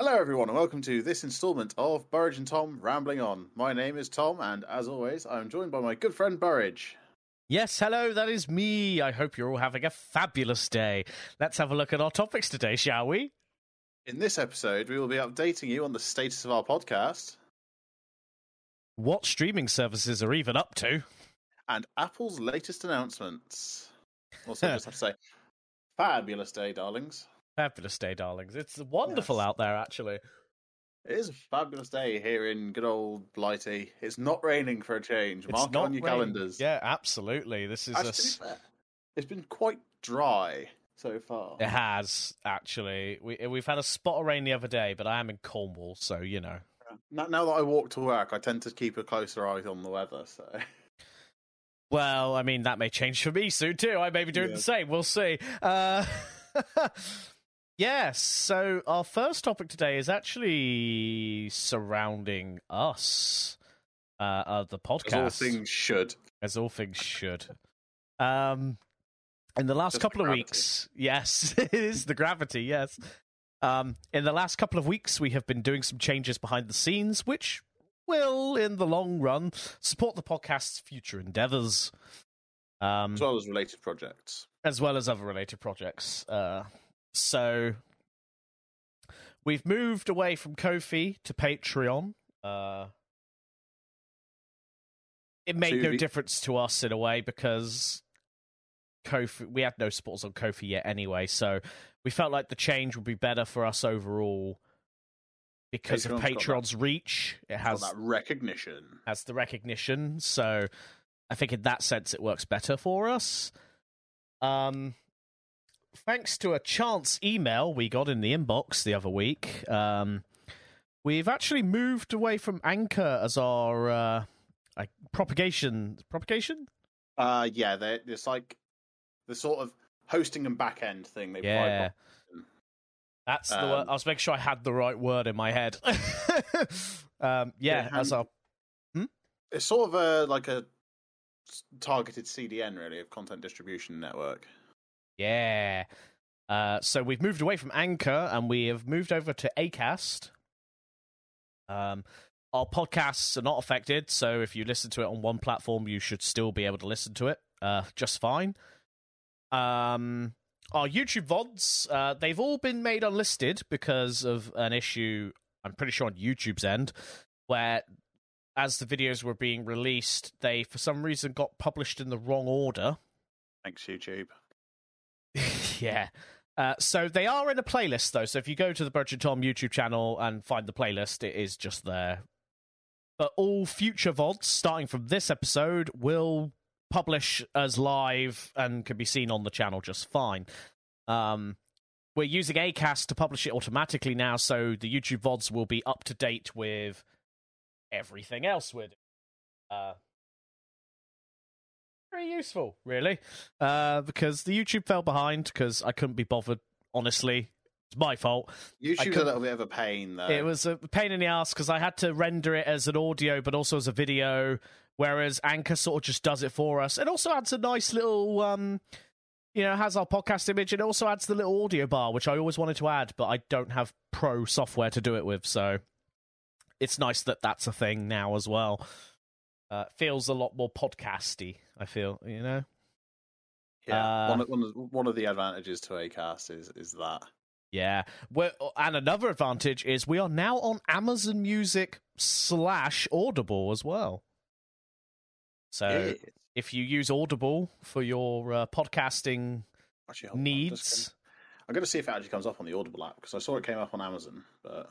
Hello, everyone, and welcome to this instalment of Burridge and Tom Rambling On. My name is Tom, and as always, I'm joined by my good friend Burridge. Yes, hello, that is me. I hope you're all having a fabulous day. Let's have a look at our topics today, shall we? In this episode, we will be updating you on the status of our podcast What streaming services are even up to? and Apple's latest announcements. Also, just have to say, fabulous day, darlings. Fabulous day, darlings. It's wonderful Yes. out there, actually. It is a fabulous day here in good old Blighty. It's not raining for a change. It's Mark on your raining. calendars. Yeah, absolutely. This is Actually, a. to it's been quite dry so far. It has actually. We we've had a spot of rain the other day, but I am in Cornwall, so you know. Now, now that I walk to work, I tend to keep a closer eye on the weather. So Well, I mean that may change for me soon too. I may be doing Yeah. the same. We'll see. Uh, yes. So our first topic today is actually surrounding us, uh, uh the podcast, as all things should. as all things should. Um, in the last Just the couple of weeks, yes, it is the gravity. Yes. Um, in the last couple of weeks, we have been doing some changes behind the scenes, which will, in the long run, support the podcast's future endeavors. Um, as well as related projects. as well as other related projects. Uh, so we've moved away from Ko-fi to Patreon. Uh, it made no difference to us in a way because Ko-fi we had no supporters on Ko-fi yet anyway, so we felt like the change would be better for us overall because of Patreon's that- Patreon's reach. It has that recognition. has the recognition. So I think in that sense it works better for us. Um, thanks to a chance email we got in the inbox the other week, um, we've actually moved away from Anchor as our uh, like propagation propagation. Uh, yeah, it's like the sort of hosting and back end thing they Yeah. provide. That's the Um, word. I was making sure I had the right word in my head. um, yeah, as our It's sort of a like a targeted CDN, really, of content distribution network. Yeah. Uh, so we've moved away from Anchor and we have moved over to Acast. Um, our podcasts are not affected, so if you listen to it on one platform, you should still be able to listen to it uh, just fine. Um, our YouTube VODs, uh, they've all been made unlisted because of an issue, I'm pretty sure on YouTube's end, where as the videos were being released, they for some reason got published in the wrong order. Thanks, YouTube. yeah. Uh, so they are in a playlist though. So if you go to the and Tom YouTube channel and find the playlist, it is just there. But all future VODs, starting from this episode, will publish as live and can be seen on the channel just fine. Um, we're using Acast to publish it automatically now, so the YouTube VODs will be up to date with everything else we're doing. Uh, very useful, really, uh, because the YouTube fell behind because I couldn't be bothered. Honestly, it's my fault. YouTube's a little bit of a pain, though. It was a pain in the ass because I had to render it as an audio, but also as a video. Whereas Anchor sort of just does it for us. It also adds a nice little, um, you know, has our podcast image. It also adds the little audio bar, which I always wanted to add, but I don't have pro software to do it with. So it's nice that that's a thing now as well. Uh, feels a lot more podcasty. I feel, you know. yeah. uh, one, of, one, of, one of the advantages to Acast is is that. Yeah. we and another advantage is we are now on Amazon Music slash Audible as well. So Yeah. if you use Audible for your uh, podcasting Actually, hold I'm just needs, gonna- I'm going to see if it actually comes up on the Audible app because I saw it came up on Amazon, but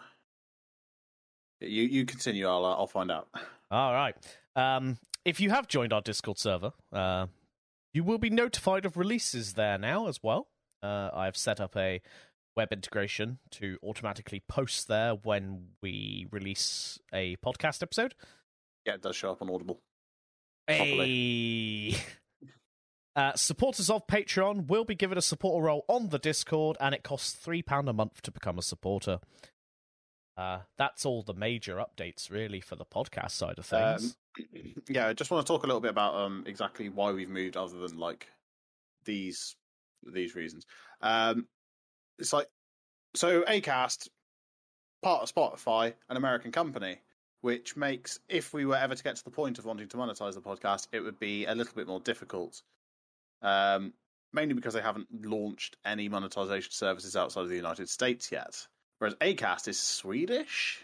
you you continue. I'll uh, I'll find out. all right. Um, if you have joined our Discord server, uh, you will be notified of releases there now as well. Uh, I've set up a web integration to automatically post there when we release a podcast episode. Yeah, it does show up on Audible. Hey. Uh, supporters of Patreon will be given a supporter role on the Discord, and it costs £3 a month to become a supporter. Uh, that's all the major updates, really, for the podcast side of things. Um, yeah, I just want to talk a little bit about um, exactly why we've moved, other than like these these reasons. Um, it's like so Acast part of Spotify, an American company, which makes if we were ever to get to the point of wanting to monetize the podcast, it would be a little bit more difficult. Um, mainly because they haven't launched any monetization services outside of the United States yet. Whereas Acast is Swedish,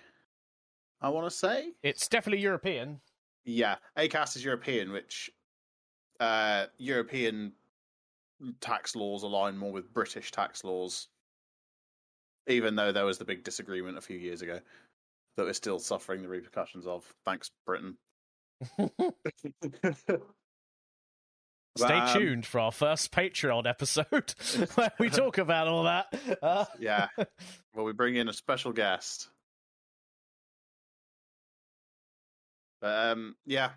I want to say. It's definitely European. Yeah, Acast is European, which uh, European tax laws align more with British tax laws. Even though there was the big disagreement a few years ago that we're still suffering the repercussions of. Thanks, Britain. Stay Um, tuned for our first Patreon episode where we talk about all that. Uh, Yeah. Well, we bring in a special guest. But um, yeah,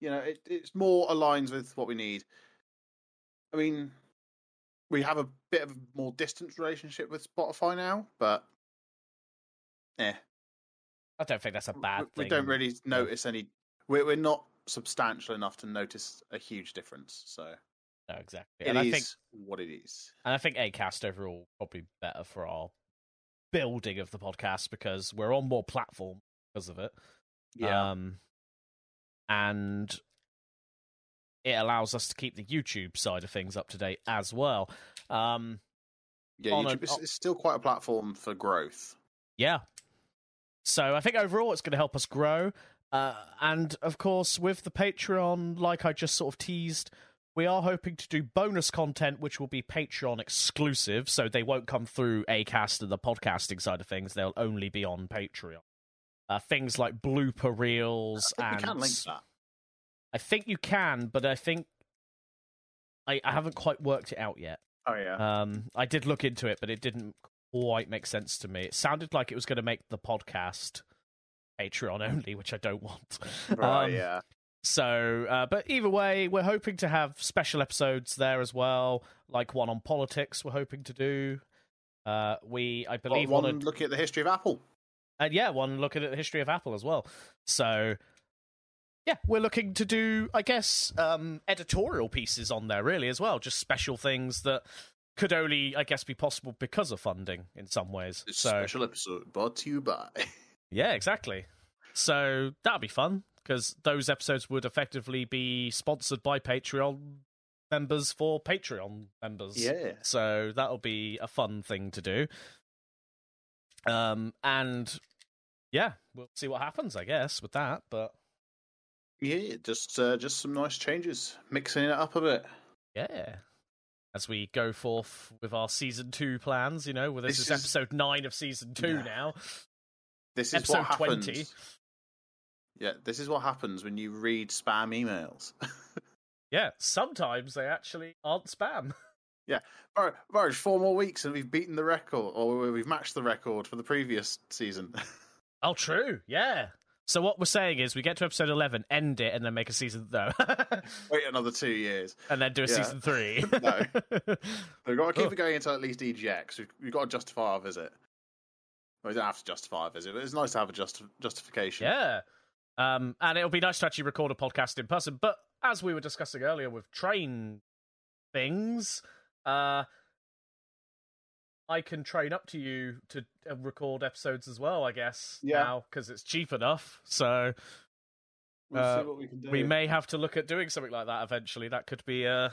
you know, it it's more aligns with what we need. I mean, we have a bit of a more distant relationship with Spotify now, but eh, I don't think that's a bad we, thing. we don't really notice any. We're we're not substantial enough to notice a huge difference. So No, exactly. it and is I think what it is. and I think Acast overall probably better for our building of the podcast because we're on more platform because of it. Um, and it allows us to keep the YouTube side of things up to date as well. Um, yeah. on a- YouTube is still quite a platform for growth. yeah. So I think overall it's going to help us grow. Uh, and of course, with the Patreon, like I just sort of teased, we are hoping to do bonus content which will be Patreon exclusive. So they won't come through Acast and the podcasting side of things. They'll only be on Patreon. Uh, things like blooper reels I think and we can link that. I think you can, but I think I, I haven't quite worked it out yet. Oh yeah. Um, I did look into it, but it didn't quite make sense to me. It sounded like it was going to make the podcast Patreon only, which I don't want. right. um, yeah. So, uh, but either way, we're hoping to have special episodes there as well, like one on politics. We're hoping to do. Uh, we, I believe, one wanted, looking at the history of Apple. and yeah, one looking at the history of Apple as well. So, yeah, we're looking to do, I guess, um, editorial pieces on there, really, as well. Just special things that could only, I guess, be possible because of funding in some ways. This so, special episode brought to you by. Yeah, exactly. So that'd be fun because those episodes would effectively be sponsored by Patreon members for Patreon members. yeah. So that'll be a fun thing to do. Um, and yeah, we'll see what happens, I guess, with that. But Yeah, just uh, just some nice changes, mixing it up a bit. yeah, as we go forth with our season two plans, you know, well, this, This is, is- episode nine of season two Yeah. now. This is Episode what happens. 20. Yeah, this is what happens when you read spam emails. Yeah, sometimes they actually aren't spam. Right, Marge, four more weeks and we've beaten the record, or we've matched the record for the previous season. Oh, true. Yeah. So what we're saying is, we get to episode eleven, end it, and then make a season though. Wait another two years. and then do a Yeah. season three. No. We've got to keep Oh. it going until at least EGX. We've, we've got to justify our visit. Well, we don't have to justify our visit, but it's nice to have a just, justification. yeah. Um, and it'll be nice to actually record a podcast in person. But as we were discussing earlier with train things, uh, I can train up to you to uh, record episodes as well. I guess Yeah. now because it's cheap enough. So We'll Uh, see what we can do. we may have to look at doing something like that eventually. That could be uh,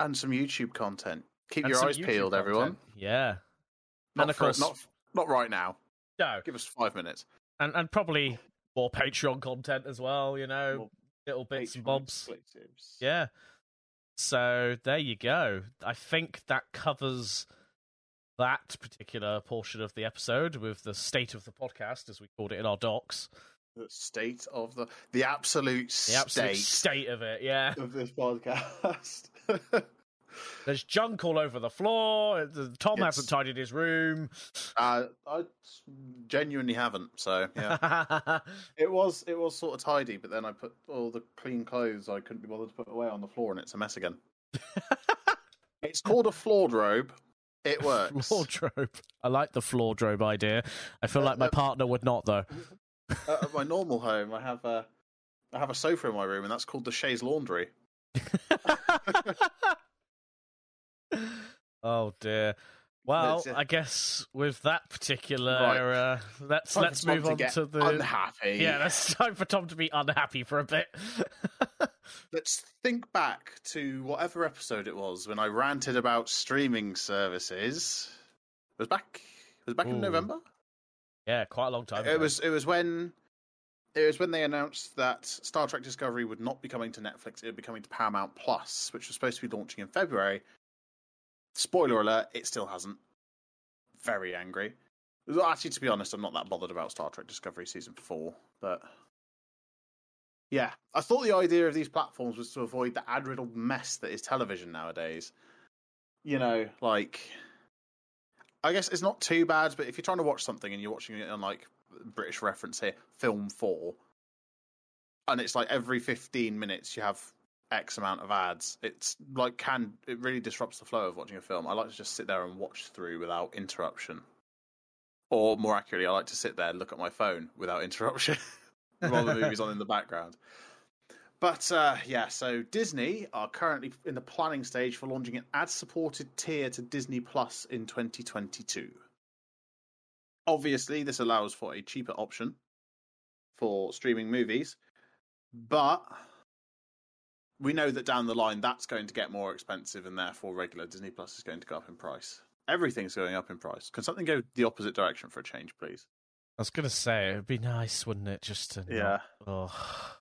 and some YouTube content. Keep and your eyes YouTube peeled, everyone. Yeah. Not And of for, course- not not right now. No. Give us five minutes. and and probably more Patreon content as well. You know, More little bits and bobs. exclusives. Yeah. So there you go. I think that covers that particular portion of the episode with the state of the podcast, as we called it in our docs. The state of the the absolute The absolute state state of it. Yeah. of this podcast. There's junk all over the floor. Tom Yes. hasn't tidied his room. uh, I genuinely haven't. So yeah, it was it was sort of tidy, but then I put all the clean clothes I couldn't be bothered to put away on the floor, and it's a mess again. it's called a floor robe. It works. Wardrobe. I like the floordrobe idea. I feel Uh, like my uh, partner would not, though. Uh, at my normal home, I have a I have a sofa in my room, and that's called the chaise laundry. Oh dear. Well, uh, I guess with that particular, Right. uh, let's Time let's move to on get to the unhappy. yeah. It's time for Tom to be unhappy for a bit. Let's think back to whatever episode it was when I ranted about streaming services. It was back. It was back in November. yeah, quite a long time. It ago. was. It was when. It was when they announced that Star Trek Discovery would not be coming to Netflix. It would be coming to Paramount Plus, which was supposed to be launching in February. Spoiler alert: it still hasn't. Very angry. Actually, to be honest, I'm not that bothered about Star Trek Discovery season four, but yeah, I thought the idea of these platforms was to avoid the ad-riddled mess that is television nowadays. You know, like I guess it's not too bad, but if you're trying to watch something and you're watching it on like British reference here, Film Four, and it's like every 15 minutes you have X amount of ads. It's like can it really disrupts the flow of watching a film. I like to just sit there and watch through without interruption, or more accurately, I like to sit there and look at my phone without interruption while the movie's on in the background. But uh, yeah, so Disney are currently in the planning stage for launching an ad-supported tier to Disney Plus in 2022. Obviously, this allows for a cheaper option for streaming movies, but we know that down the line that's going to get more expensive, and therefore regular Disney Plus is going to go up in price. Everything's going up in price. Can something go the opposite direction for a change, please? I was gonna say it'd be nice, wouldn't it, just to Yeah. Not, oh.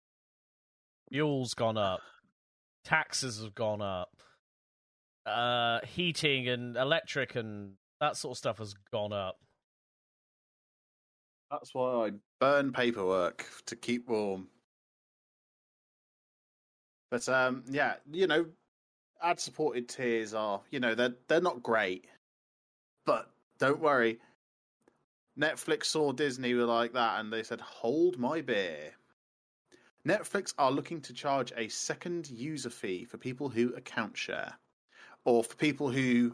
Fuel's gone up, taxes have gone up, uh, heating and electric and that sort of stuff has gone up. That's why I burn paperwork to keep warm. But um, yeah, you know, ad-supported tiers are, you know, they're they're not great, but don't worry. Netflix saw Disney were like that, and they said, "Hold my beer." Netflix are looking to charge a second user fee for people who account share, or for people who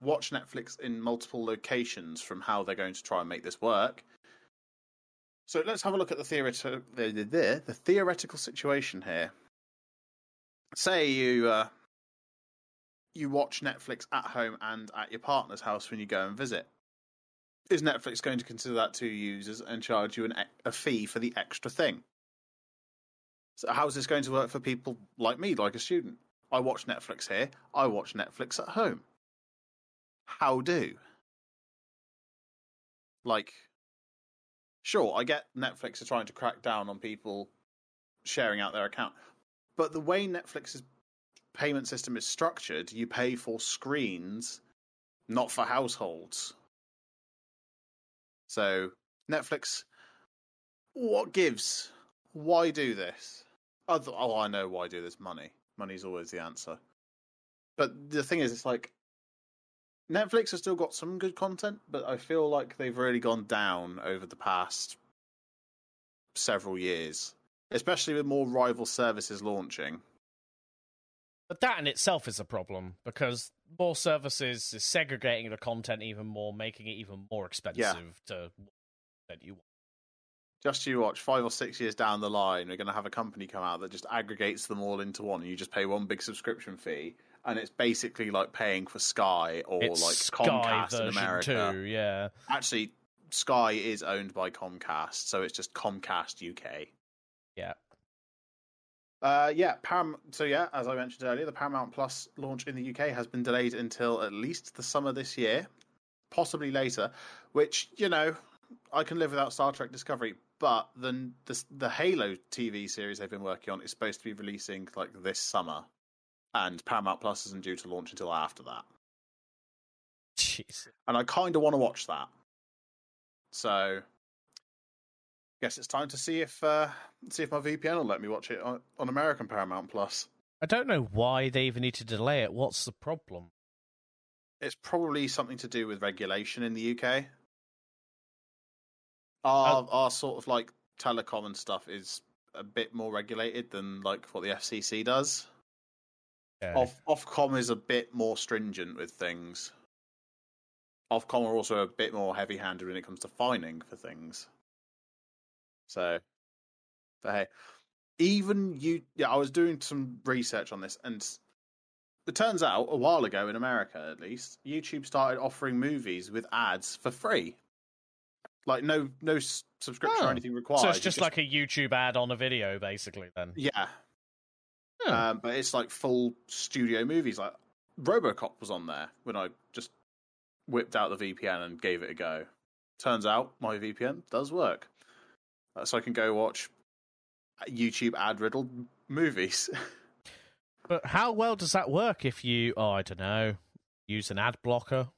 watch Netflix in multiple locations. From how they're going to try and make this work. So let's have a look at the, theoreti- the, the, the, the theoretical situation here. Say you uh, you watch Netflix at home and at your partner's house when you go and visit. Is Netflix going to consider that two users and charge you an, a fee for the extra thing? So how's this going to work for people like me, like a student? I watch Netflix here. I watch Netflix at home. How do? Like, sure, I get Netflix are trying to crack down on people sharing out their account, but the way Netflix's payment system is structured, you pay for screens, not for households. So, Netflix, what gives? Why do this? Oh, I know why do this. Money. Money's always the answer. But the thing is, it's like Netflix has still got some good content, but I feel like they've really gone down over the past several years, especially with more rival services launching. But that in itself is a problem because more services is segregating the content even more, making it even more expensive to that you want. Just you watch five or six years down the line, we're going to have a company come out that just aggregates them all into one, and you just pay one big subscription fee, and it's basically like paying for Sky or It's like Sky Comcast in America. too, yeah. Actually, Sky is owned by Comcast, so it's just Comcast UK. Yeah. Uh, yeah, Param- So yeah, as I mentioned earlier, the Paramount Plus launch in the UK has been delayed until at least the summer this year, possibly later. Which you know, I can live without Star Trek Discovery, but the the, the Halo TV series they've been working on is supposed to be releasing like this summer, and Paramount Plus isn't due to launch until after that. Jeez. And I kind of want to watch that. So, guess it's time to see if uh, see if my VPN will let me watch it on, on American Paramount Plus. I don't know why they even need to delay it. What's the problem? It's probably something to do with regulation in the UK. Our our sort of like telecom and stuff is a bit more regulated than like what the FCC does. Okay. Off Ofcom is a bit more stringent with things. Ofcom are also a bit more heavy-handed when it comes to fining for things. So, but hey, even you, yeah, I was doing some research on this, and it turns out a while ago in America, at least, YouTube started offering movies with ads for free. Like no no subscription Oh. or anything required. so it's You just like a YouTube ad on a video, basically. Then. yeah, Oh. um, but it's like full studio movies. Like RoboCop was on there when I just whipped out the VPN and gave it a go. Turns out my VPN does work, so I can go watch YouTube ad riddled movies. But how well does that work if you, oh, I don't know, use an ad blocker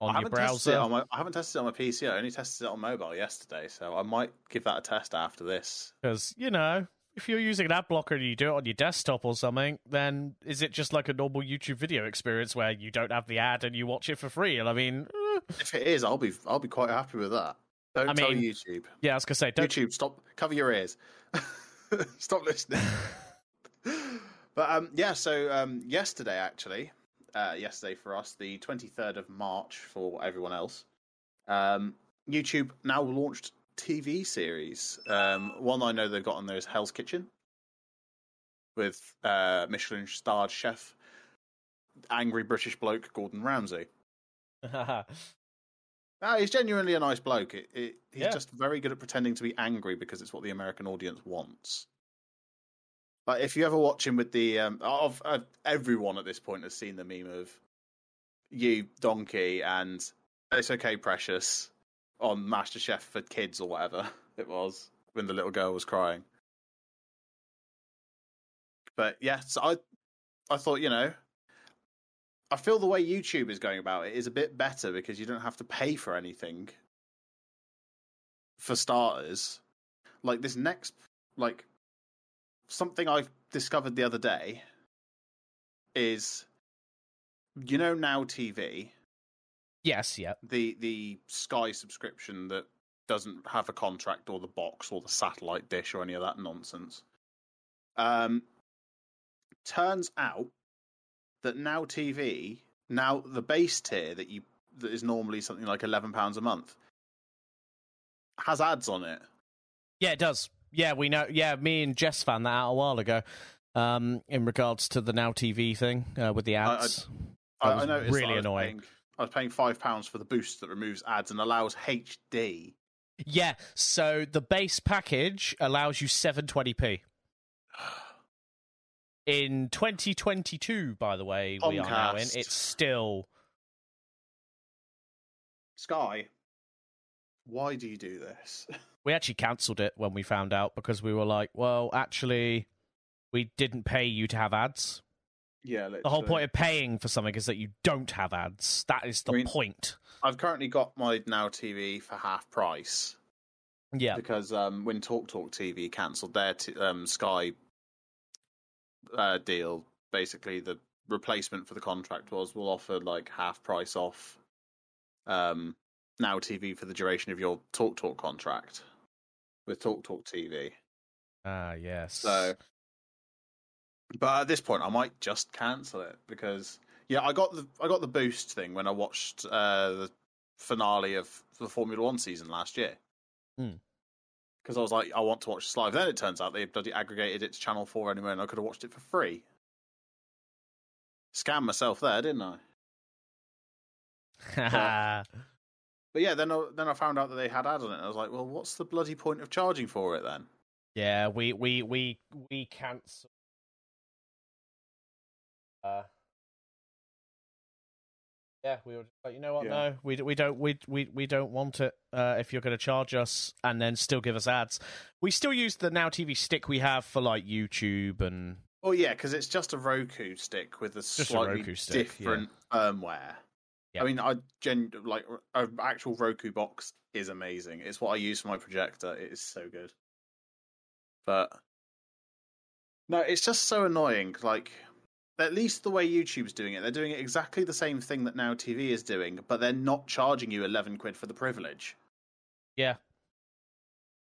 I on your haven't tested it browser? on my. I haven't tested it on my PC. I only tested it on mobile yesterday, so I might give that a test after this. Because, you know, if you're using an ad blocker and you do it on your desktop or something, then is it just like a normal YouTube video experience where you don't have the ad and you watch it for free? And I mean, eh, If it is, I'll be I'll be quite happy with that. Don't I tell mean, YouTube. yeah, I was going to say, don't. YouTube, stop. Cover your ears. stop listening. but um, yeah. So um, yesterday, actually, uh, yesterday for us, the twenty third of March for everyone else. Um, YouTube now launched TV series. Um, one I know they've got on there is Hell's Kitchen, with uh, Michelin starred chef, angry British bloke Gordon Ramsay. Ah, he's genuinely a nice bloke. It, it, he's Yeah. just very good at pretending to be angry because it's what the American audience wants. But if you ever watch him with the um, of, of everyone at this point has seen the meme of you donkey and it's okay precious on MasterChef for kids or whatever it was when the little girl was crying. But yeah, so I I thought you know I feel the way YouTube is going about it is a bit better because you don't have to pay for anything. For starters, like this next, like something I've discovered the other day is, you know, now TV, yes, yeah. the the Sky subscription that doesn't have a contract or the box or the satellite dish or any of that nonsense. Um, turns out that now TV, now the base tier that you that is normally something like eleven pounds a month, has ads on it. Yeah, it does. Yeah, we know. Yeah, me and Jess found that out a while ago. Um, in regards to the Now TV thing uh, with the ads, I, I was noticed that really I annoying. Paying, I was paying five pounds for the boost that removes ads and allows HD. yeah. So the base package allows you 720p. In 2022, by the way, we are now in. It's still Sky, why do you do this? we actually cancelled it when we found out because we were like, well, actually, we didn't pay you to have ads. yeah, The whole point of paying for something is that you don't have ads. That is the I mean- point. I've currently got my Now TV for half price Yeah. because um, when Talk Talk TV cancelled their t- um, Sky uh, deal, basically the replacement for the contract was we'll offer like half price off um, Now TV for the duration of your Talk Talk contract with Talk Talk TV. Ah, yes. So, but at this point, I might just cancel it because yeah, I got the I got the boost thing when I watched uh, the finale of the Formula One season last year. Hmm. Because I was like, I want to watch this live. Then it turns out they bloody aggregated it to Channel Four anyway, and I could have watched it for free. Scam myself there, didn't I? But yeah, then I, then I found out that they had ads on it. And I was like, well, what's the bloody point of charging for it then? yeah, we we we we cancel. Uh, yeah, we were like, you know what? Yeah. No, we we don't we we we don't want it. Uh, if you're going to charge us and then still give us ads, we still use the Now TV stick we have for like YouTube and Oh yeah, because it's just a Roku stick with a a slightly Roku stick, different firmware. Yeah. I mean, I gen like an actual Roku box is amazing. It's what I use for my projector. It is so good. But no, it's just so annoying. Like at least the way YouTube's doing it, they're doing it exactly the same thing that Now TV is doing, but they're not charging you eleven quid for the privilege. yeah,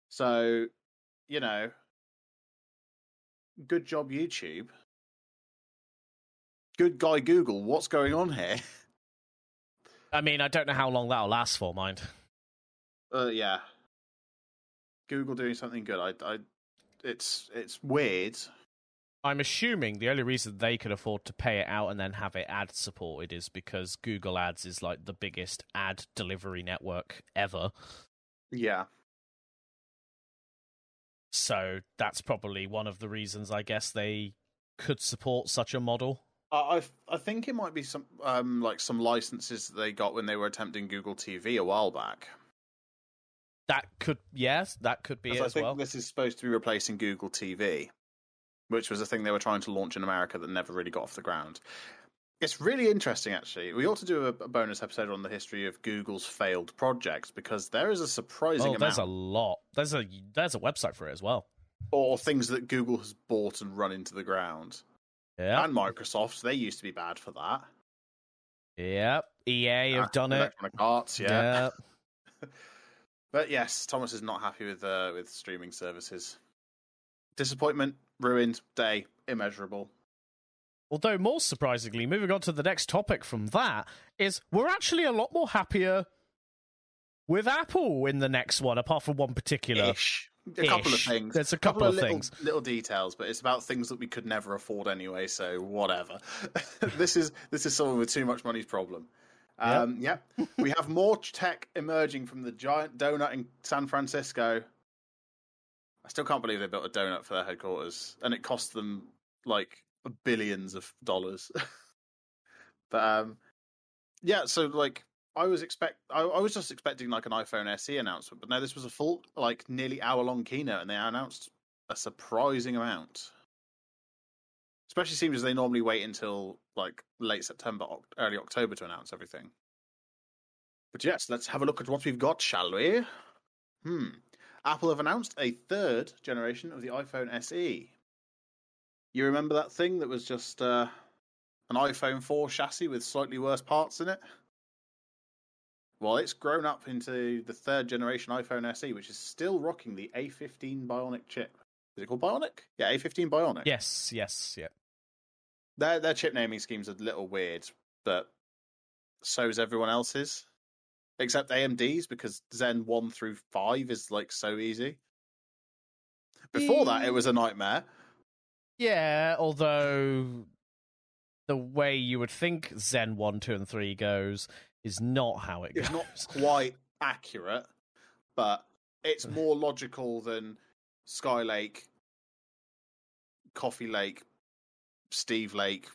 So, you know, good job, YouTube. Good guy, Google. What's going on here? I mean, I don't know how long that'll last for, mind. Uh, yeah, Google doing something good. I, I, it's it's weird I'm assuming the only reason they could afford to pay it out and then have it ad supported is because Google Ads is like the biggest ad delivery network ever. Yeah. So that's probably one of the reasons I guess they could support such a model. I I I think it might be some um like some licenses that they got when they were attempting Google TV a while back. That could yes, that could be it I as think well. this is supposed to be replacing Google TV, which was a thing they were trying to launch in America that never really got off the ground. It's really interesting, actually. We ought to do a, a bonus episode on the history of Google's failed projects because there is a surprising Oh, amount, there's a lot. There's a there's a website for it as well. or things that Google has bought and run into the ground. Yeah. And Microsoft, they used to be bad for that. Yep. EA have Ah, done it. Electronic Arts, yeah. Yep. But yes, Thomas is not happy with uh, with streaming services. Disappointment, ruined, day, immeasurable. Although more surprisingly, moving on to the next topic from that is we're actually a lot more happier with Apple in the next one, apart from one particular. Ish. A couple of things. There's a couple of little, things. little details, but it's about things that we could never afford anyway. So whatever. this is this is someone with too much money's problem. Um, yep. we have more tech emerging from the giant donut in San Francisco. I still can't believe they built a donut for their headquarters, and it cost them like billions of dollars. but um, yeah, so like I was expect I, I was just expecting like an iPhone SE announcement, but no, this was a full like nearly hour long keynote, and they announced a surprising amount. Especially seems as they normally wait until like late September, early October to announce everything. But yes, let's have a look at what we've got, shall we? Hmm. Apple have announced a third generation of the iPhone SE. You remember that thing that was just uh, an iPhone 4 chassis with slightly worse parts in it? Well, it's grown up into the third generation iPhone SE, which is still rocking the A15 Bionic chip. Is it called Bionic? Yeah, A15 Bionic. Yes, yes, yeah. Their their chip naming scheme's are a little weird, but so is everyone else's. Except AMD's because Zen one through five is like so easy. Before that, it was a mm. nightmare. Yeah, although the way you would think Zen 1, 2, and 3 goes is not how it goes. It's not quite accurate, but it's more logical than Skylake, Coffee Lake, Steve Lake,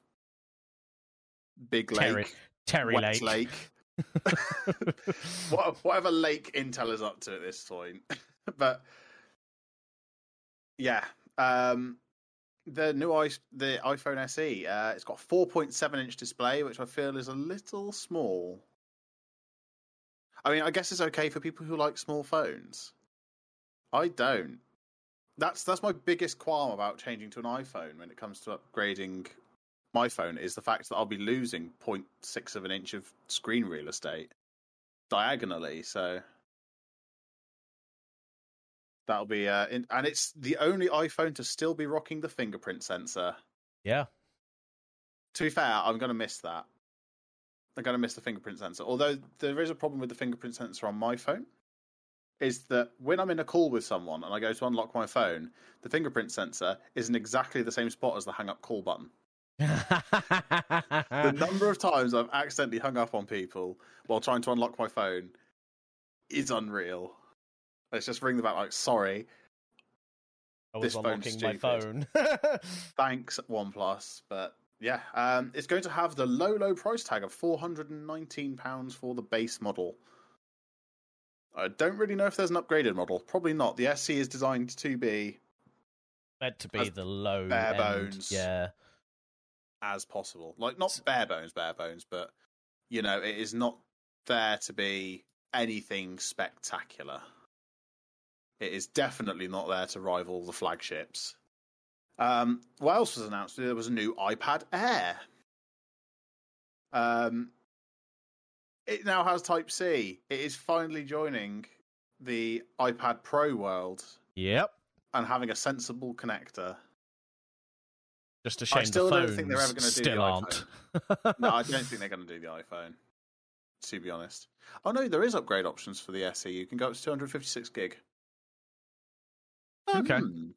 Big Lake, Terry- Terry Lake. Lake. What- whatever lake Intel is up to at this point. but yeah, um, the new i the iPhone SE, uh, it's got 4.7 inch display, which I feel is a little small. I mean, I guess it's okay for people who like small phones. I don't. That's that's my biggest qualm about changing to an iPhone when it comes to upgrading my phone is the fact that I'll be losing 0.6 of an inch of screen real estate diagonally. So that'll be uh, in, and it's the only iPhone to still be rocking the fingerprint sensor. Yeah. To be fair, I'm going to miss that. I'm going to miss the fingerprint sensor. Although there is a problem with the fingerprint sensor on my phone, is that when I'm in a call with someone and I go to unlock my phone, the fingerprint sensor is in exactly the same spot as the hang up call button. The number of times I've accidentally hung up on people while trying to unlock my phone is unreal. Let's just ring the bell like, sorry, I was this unlocking my phone. thanks OnePlus, but yeah, um, it's going to have the low, low price tag of four hundred and nineteen pounds for the base model. I don't really know if there's an upgraded model. Probably not. The SE is designed to be Meant to be the low bare end. bones. Yeah. As possible. Like not bare bones, bare bones, but you know, it is not there to be anything spectacular. It is definitely not there to rival the flagships. Um, what else was announced? There was a new iPad Air. Um, it now has Type C. It is finally joining the iPad Pro world Yep. and having a sensible connector. Just a shame still the don't think they're ever gonna do the still aren't. No, I don't think they're going to do the iPhone. To be honest. Oh no, there is upgrade options for the SE. You can go up to 256 gig. okay. Hmm.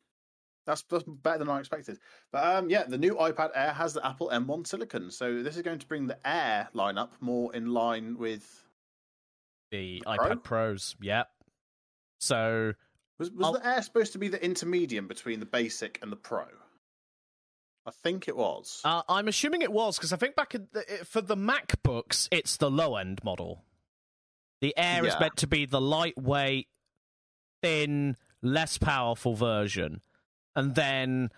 That's, that's better than I expected. But um, yeah, the new iPad Air has the Apple M1 Silicon, so this is going to bring the Air lineup more in line with The Pro? iPad Pros. Yep. So Was was I'll- the Air supposed to be the intermediate between the basic and the Pro? I think it was. uh, I'm assuming it was because I think back the, for the MacBooks, it's the low end model. The Air is meant to be the lightweight, thin, less powerful version, and then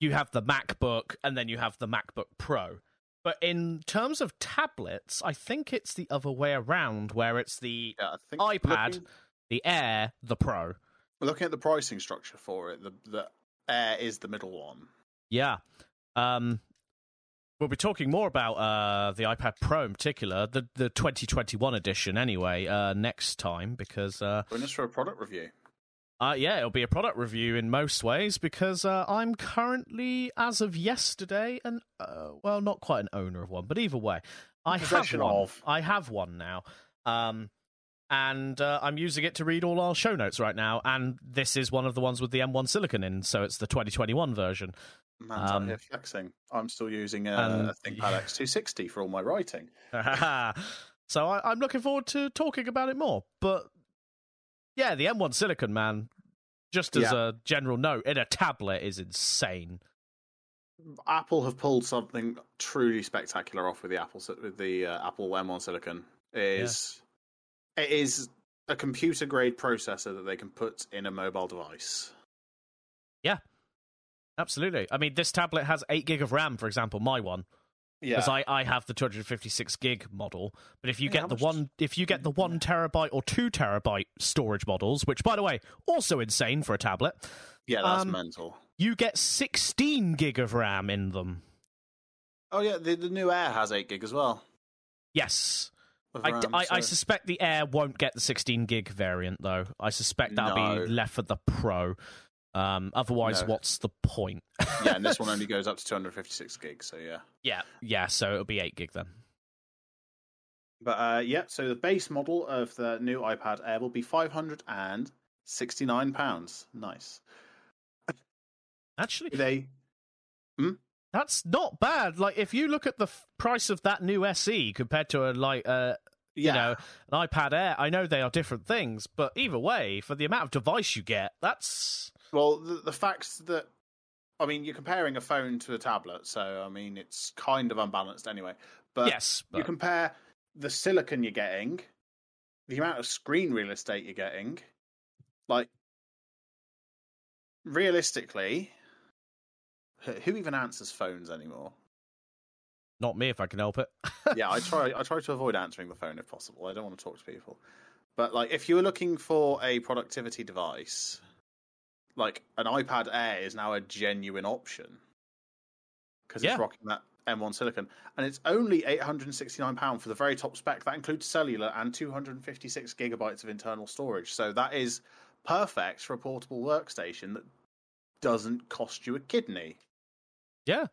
you have the MacBook, and then you have the MacBook Pro. But in terms of tablets, I think it's the other way around, where it's the yeah, iPad. Looking, the Air, the Pro. looking at the pricing structure for it, the the Air is the middle one. Yeah. Um, we'll be talking more about uh, the iPad Pro in particular, the the 2021 edition, anyway, uh, next time because uh, Join us for a product review. uh, yeah, it'll be a product review in most ways because uh, I'm currently, as of yesterday, and uh, well, not quite an owner of one, but either way, I have one. of. I have one now. Um, and uh, I'm using it to read all our show notes right now. And this is one of the ones with the M1 Silicon in, so it's the 2021 version. Man's Um, here flexing. I'm still using a, and- a ThinkPad X260 for all my writing. so I, I'm looking forward to talking about it more. But yeah, the M1 Silicon man, just as Yeah. a general note, in a tablet is insane. Apple have pulled something truly spectacular off with the Apple with the uh, Apple M1 Silicon. It is it is a computer grade processor that they can put in a mobile device. Absolutely. I mean, this tablet has eight gig of RAM, for example. My one, Yeah, because I, I have the 256 gig model. But if you Yeah, get the one, if you get the one terabyte or two terabyte storage models, which by the way, also insane for a tablet, yeah, that's um, mental. you get 16 gig of RAM in them. Oh yeah, the, the new Air has eight gig as well. Yes. I, RAM, I, I so- suspect the Air won't get the 16 gig variant though. I suspect that'll No. be left for the Pro. Um, otherwise, No. what's the point? yeah, and this one only goes up to 256 gigs. So yeah, yeah, yeah. So it'll be 8 gig then. but uh, yeah, so the base model of the new iPad Air will be 569 pounds. Nice. Actually, They that's not bad. Like if you look at the f- price of that new SE compared to a like uh, yeah. you know an iPad Air, I know they are different things, but either way, for the amount of device you get, that's Well, the, the fact that I mean, you're comparing a phone to a tablet, so I mean, it's kind of unbalanced anyway. But yes. you compare the silicon you're getting, the amount of screen real estate you're getting, like realistically, who even answers phones anymore? not me if I can help it. yeah, I try. I try to avoid answering the phone if possible. I don't want to talk to people. But like, if you were looking for a productivity device, like an iPad Air is now a genuine option because Yeah. it's rocking that M1 silicon, and it's only eight hundred and sixty nine pound for the very top spec. That includes cellular and two hundred and fifty six gigabytes of internal storage. So that is perfect for a portable workstation that doesn't cost you a kidney. yeah.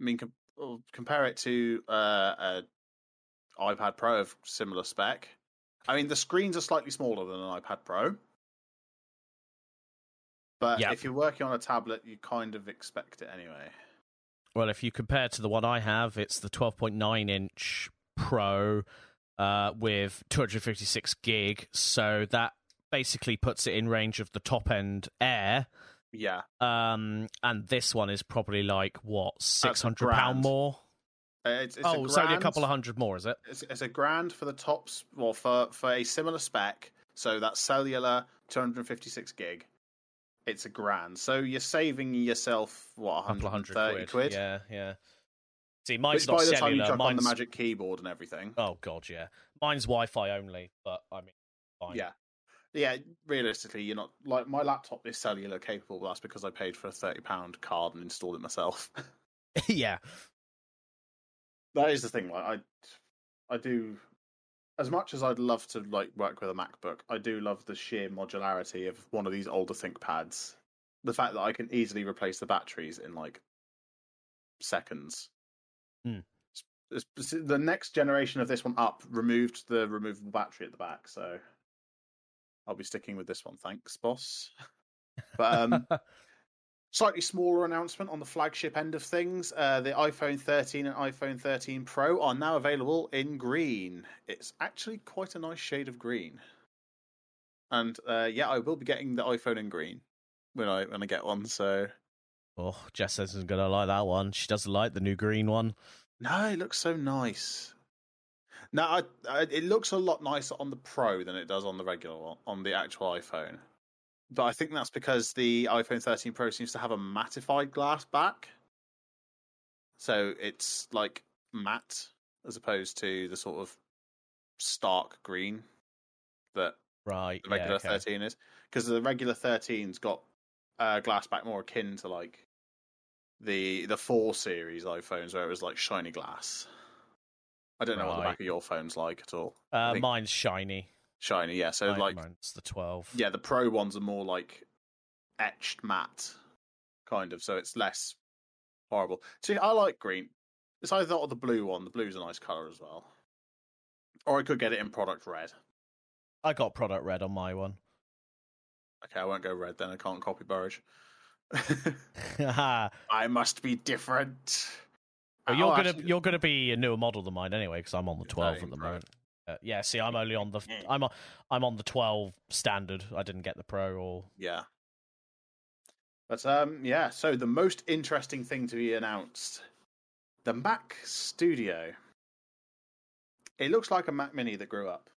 I mean, com- compare it to uh, a iPad Pro of similar spec. I mean, the screens are slightly smaller than an iPad Pro, but Yeah. if you're working on a tablet, you kind of expect it anyway. Well, if you compare to the one I have, it's the 12.9 inch Pro uh, with 256 gig. So that basically puts it in range of the top end Air. Yeah, Um, and this one is probably like what six hundred pound more. Uh, it's, it's oh, a it's only a couple of hundred more, is it? It's, it's a grand for the tops, well, for for a similar spec. So that's cellular, 256 gig. It's a grand. So you're saving yourself what A couple hundred 130 quid. quid. Yeah, yeah. See, Which mine's by not the time you cellular. chuck on Mine's the Magic Keyboard and everything, oh god, yeah. Mine's Wi-Fi only, but I mean, fine. Yeah. Yeah, realistically, you're not like my laptop is cellular capable. But that's because I paid for a thirty pound card and installed it myself. yeah. that is the thing. Like I, I do, as much as I'd love to like work with a MacBook, I do love the sheer modularity of one of these older ThinkPads. The fact that I can easily replace the batteries in like seconds. S- The next generation of this one up removed the removable battery at the back, so I'll be sticking with this one. Thanks, boss. But um, slightly smaller announcement on the flagship end of things. Uh, the iPhone 13 and iPhone 13 Pro are now available in green. It's actually quite a nice shade of green. And uh, yeah, I will be getting the iPhone in green when I when I get one. So oh, Jess isn't gonna like that one. She doesn't like the new green one. no, it looks so nice. No, I, I, it looks a lot nicer on the Pro than it does on the regular one, on the actual iPhone. But I think that's because the iPhone 13 Pro seems to have a mattified glass back. So it's like matte as opposed to the sort of stark green that Right. the regular yeah, okay. 13 is. Because the regular 13's got uh, glass back more akin to like the the 4 series iPhones where it was like shiny glass. I don't know what the back of your phone's like at all. Uh, think- mine's shiny. Shiny, yeah. So like the twelve. yeah, the pro ones are more like etched matte, kind of. So it's less horrible. See, I like green. It's either that or the blue one. The blue's a nice color as well. Or I could get it in product red. I got product red on my one. Okay, I won't go red then. I can't copy Burridge. I must be different. you're Oh, gonna actually- you're gonna be a newer model than mine anyway because I'm on the twelve at the moment. Uh, yeah, see, I'm only on the Mm. I'm on, I'm on the twelve standard. I didn't get the pro or Yeah. But um yeah, so the most interesting thing to be announced. The Mac Studio. It looks like a Mac Mini that grew up.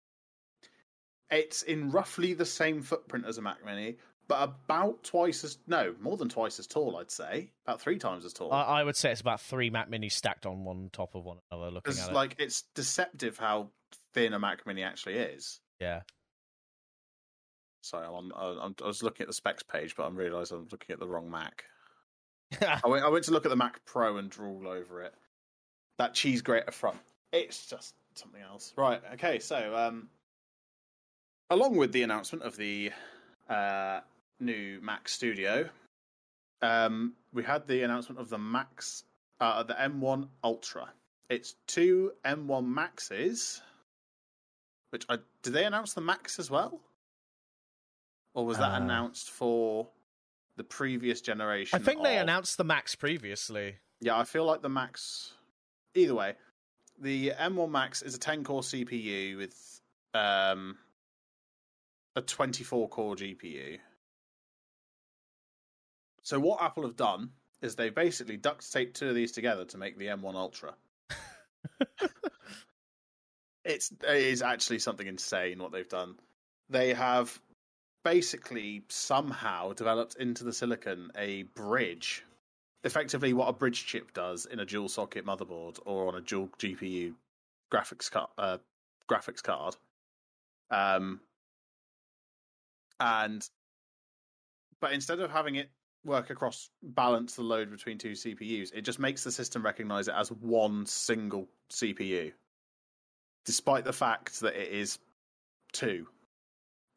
It's in roughly the same footprint as a Mac Mini, but about twice as no, more than twice as tall, I'd say. About three times as tall. I, I would say it's about three Mac Minis stacked on one top of one another. Looking Because at it, like it's deceptive how thin a Mac Mini actually is. yeah, Sorry, I'm I'm, I was looking at the specs page, but I'm realised I'm looking at the wrong Mac. I went, I went to look at the Mac Pro and drool over it. That cheese grater front. It's just something else. Right, okay, so um, along with the announcement of the uh, new Mac Studio, um, we had the announcement of the Max, uh, the M1 Ultra. It's two M1 Maxes, which I did they announce the Max as well, or was that Uh, announced for the previous generation? I think they announced the Max previously. yeah, I feel like the Max. Either way, the M1 Max is a 10 core CPU with um, a 24 core GPU. So, what Apple have done is they basically duct taped two of these together to make the M1 Ultra. It's it is actually something insane what they've done. They have basically somehow developed into the silicon a bridge effectively what a bridge chip does in a dual socket motherboard or on a dual GPU graphics card, uh, graphics card. Um, and but instead of having it work across balance the load between two CPUs, it just makes the system recognize it as one single CPU, despite the fact that it is two,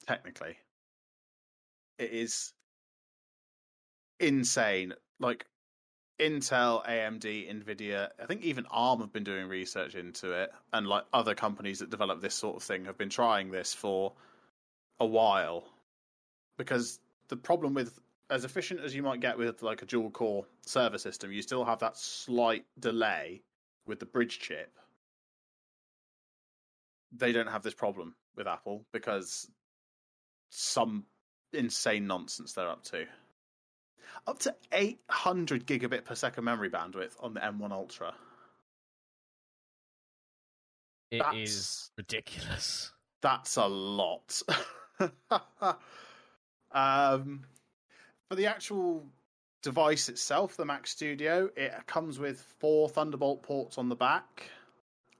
technically. It is insane. Like Intel, AMD, Nvidia, I think even ARM have been doing research into it, and like other companies that develop this sort of thing have been trying this for a while. Because the problem with as efficient as you might get with like a dual core server system, you still have that slight delay with the bridge chip. They don't have this problem with Apple because some insane nonsense they're up to up to 800 gigabit per second memory bandwidth on the M1 Ultra. It That's- is ridiculous. That's a lot. um, for the actual device itself, the Mac Studio, it comes with four Thunderbolt ports on the back,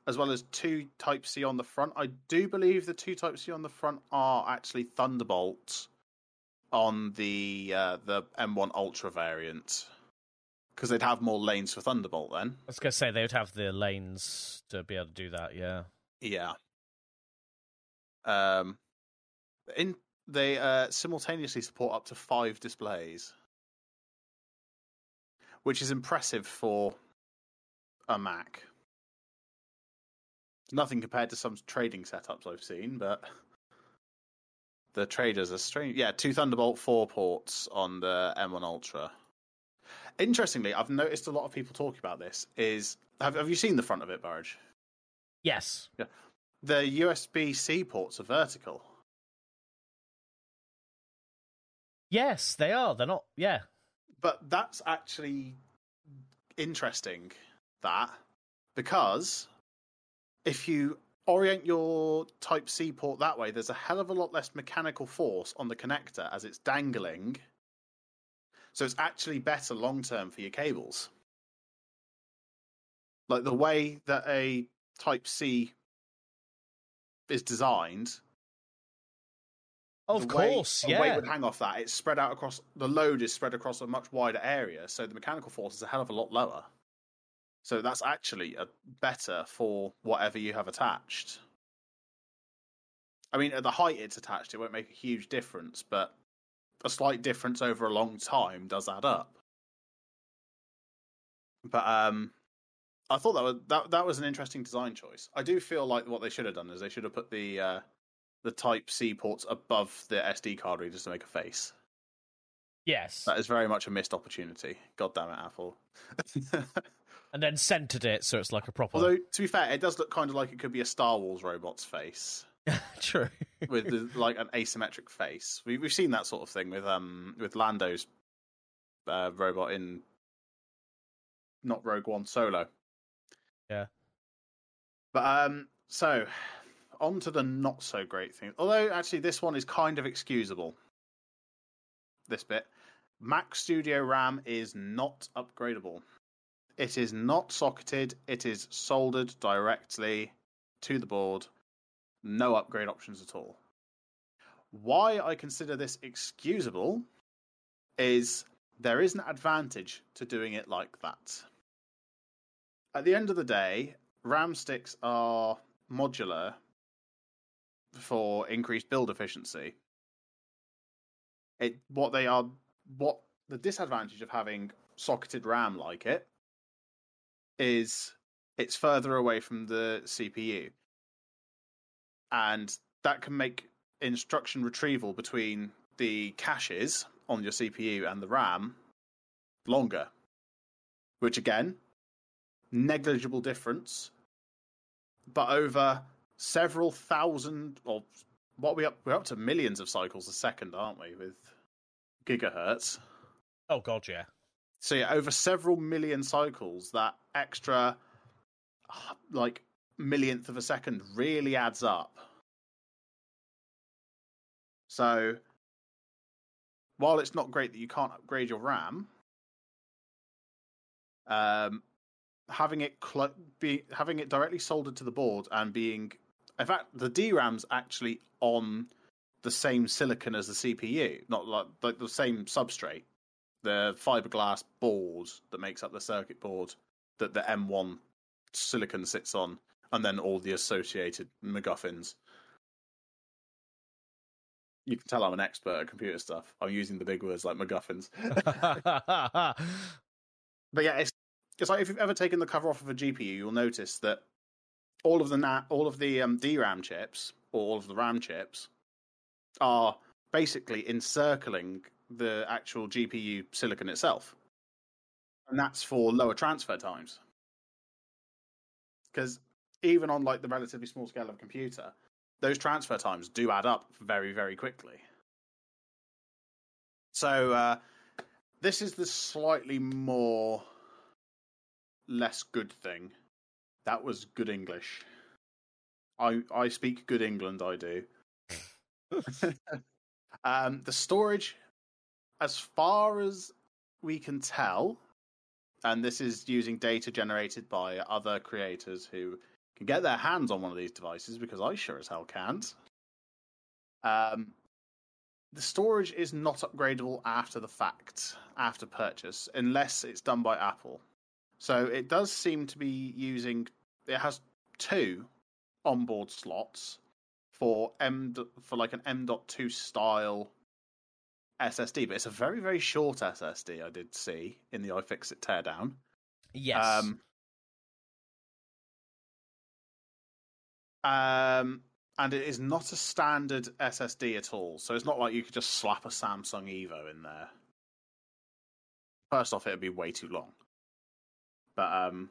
as well as two Type C on the front. I do believe the two Type C on the front are actually Thunderbolts on the uh, the M1 Ultra variant, because they'd have more lanes for Thunderbolt then. I was gonna say they would have the lanes to be able to do that. Yeah. Yeah. Um, in they uh, simultaneously support up to five displays, which is impressive for a Mac. Nothing compared to some trading setups I've seen, but the traders are strange. Yeah, two Thunderbolt four ports on the M1 Ultra. Interestingly, I've noticed a lot of people talking about this. Is have have you seen the front of it, Burge? Yes. Yeah. The USB C ports are vertical. Yes, they are. They're not. Yeah. But that's actually interesting, that because if you orient your Type C port that way, there's a hell of a lot less mechanical force on the connector as it's dangling. So it's actually better long term for your cables. Like the way that a Type C is designed, Of the way course. a yeah. weight would hang off that. It's spread out across the load is spread across a much wider area, so the mechanical force is a hell of a lot lower. So that's actually a better for whatever you have attached. I mean, at the height it's attached, it won't make a huge difference, but a slight difference over a long time does add up. But um, I thought that was that that was an interesting design choice. I do feel like what they should have done is they should have put the uh, the Type C ports above the SD card readers to make a face. yes. That is very much a missed opportunity. God damn it, Apple. and then centered it so it's like a proper. Although to be fair, it does look kind of like it could be a Star Wars robot's face True. with the, like an asymmetric face. We, we've seen that sort of thing with um with Lando's uh, robot in not Rogue One Solo. Yeah. But um, so on to the not so great thing. Although actually, this one is kind of excusable. This bit, Mac Studio RAM is not upgradable. It is not socketed. It is soldered directly to the board. No upgrade options at all. Why I consider this excusable is there is an advantage to doing it like that. At the end of the day, RAM sticks are modular for increased build efficiency. It what they are what the disadvantage of having socketed RAM like it is it's further away from the CPU. And that can make instruction retrieval between the caches on your CPU and the RAM longer. Which again, negligible difference, but over several thousand or what we up we're up to millions of cycles a second, aren't we, with gigahertz. Oh god, yeah. So yeah, over several million cycles, that extra like millionth of a second really adds up. So while it's not great that you can't upgrade your RAM, um, having it cl- be having it directly soldered to the board and being, in fact, the DRAM's actually on the same silicon as the CPU, not like like the same substrate, the fiberglass board that makes up the circuit board that the M1 silicon sits on, and then all the associated MacGuffins. You can tell I'm an expert at computer stuff. I'm using the big words like MacGuffins. But yeah, it's it's like if you've ever taken the cover off of a GPU, you'll notice that all of the na- all of the um, DRAM chips or all of the RAM chips are basically encircling the actual GPU silicon itself, and that's for lower transfer times. Because even on like the relatively small scale of a computer, those transfer times do add up very very quickly. So uh, this is the slightly more less good thing. That was good English. I I speak good England. I do. um, the storage, as far as we can tell, and this is using data generated by other creators who can get their hands on one of these devices because I sure as hell can't. Um, the storage is not upgradable after the fact, after purchase, unless it's done by Apple. So it does seem to be using. It has two onboard slots for M for like an M.2 style SSD, but it's a very very short SSD. I did see in the iFixit teardown. yes. Um, um, and it is not a standard SSD at all. So it's not like you could just slap a Samsung Evo in there. First off, it'd be way too long. But um,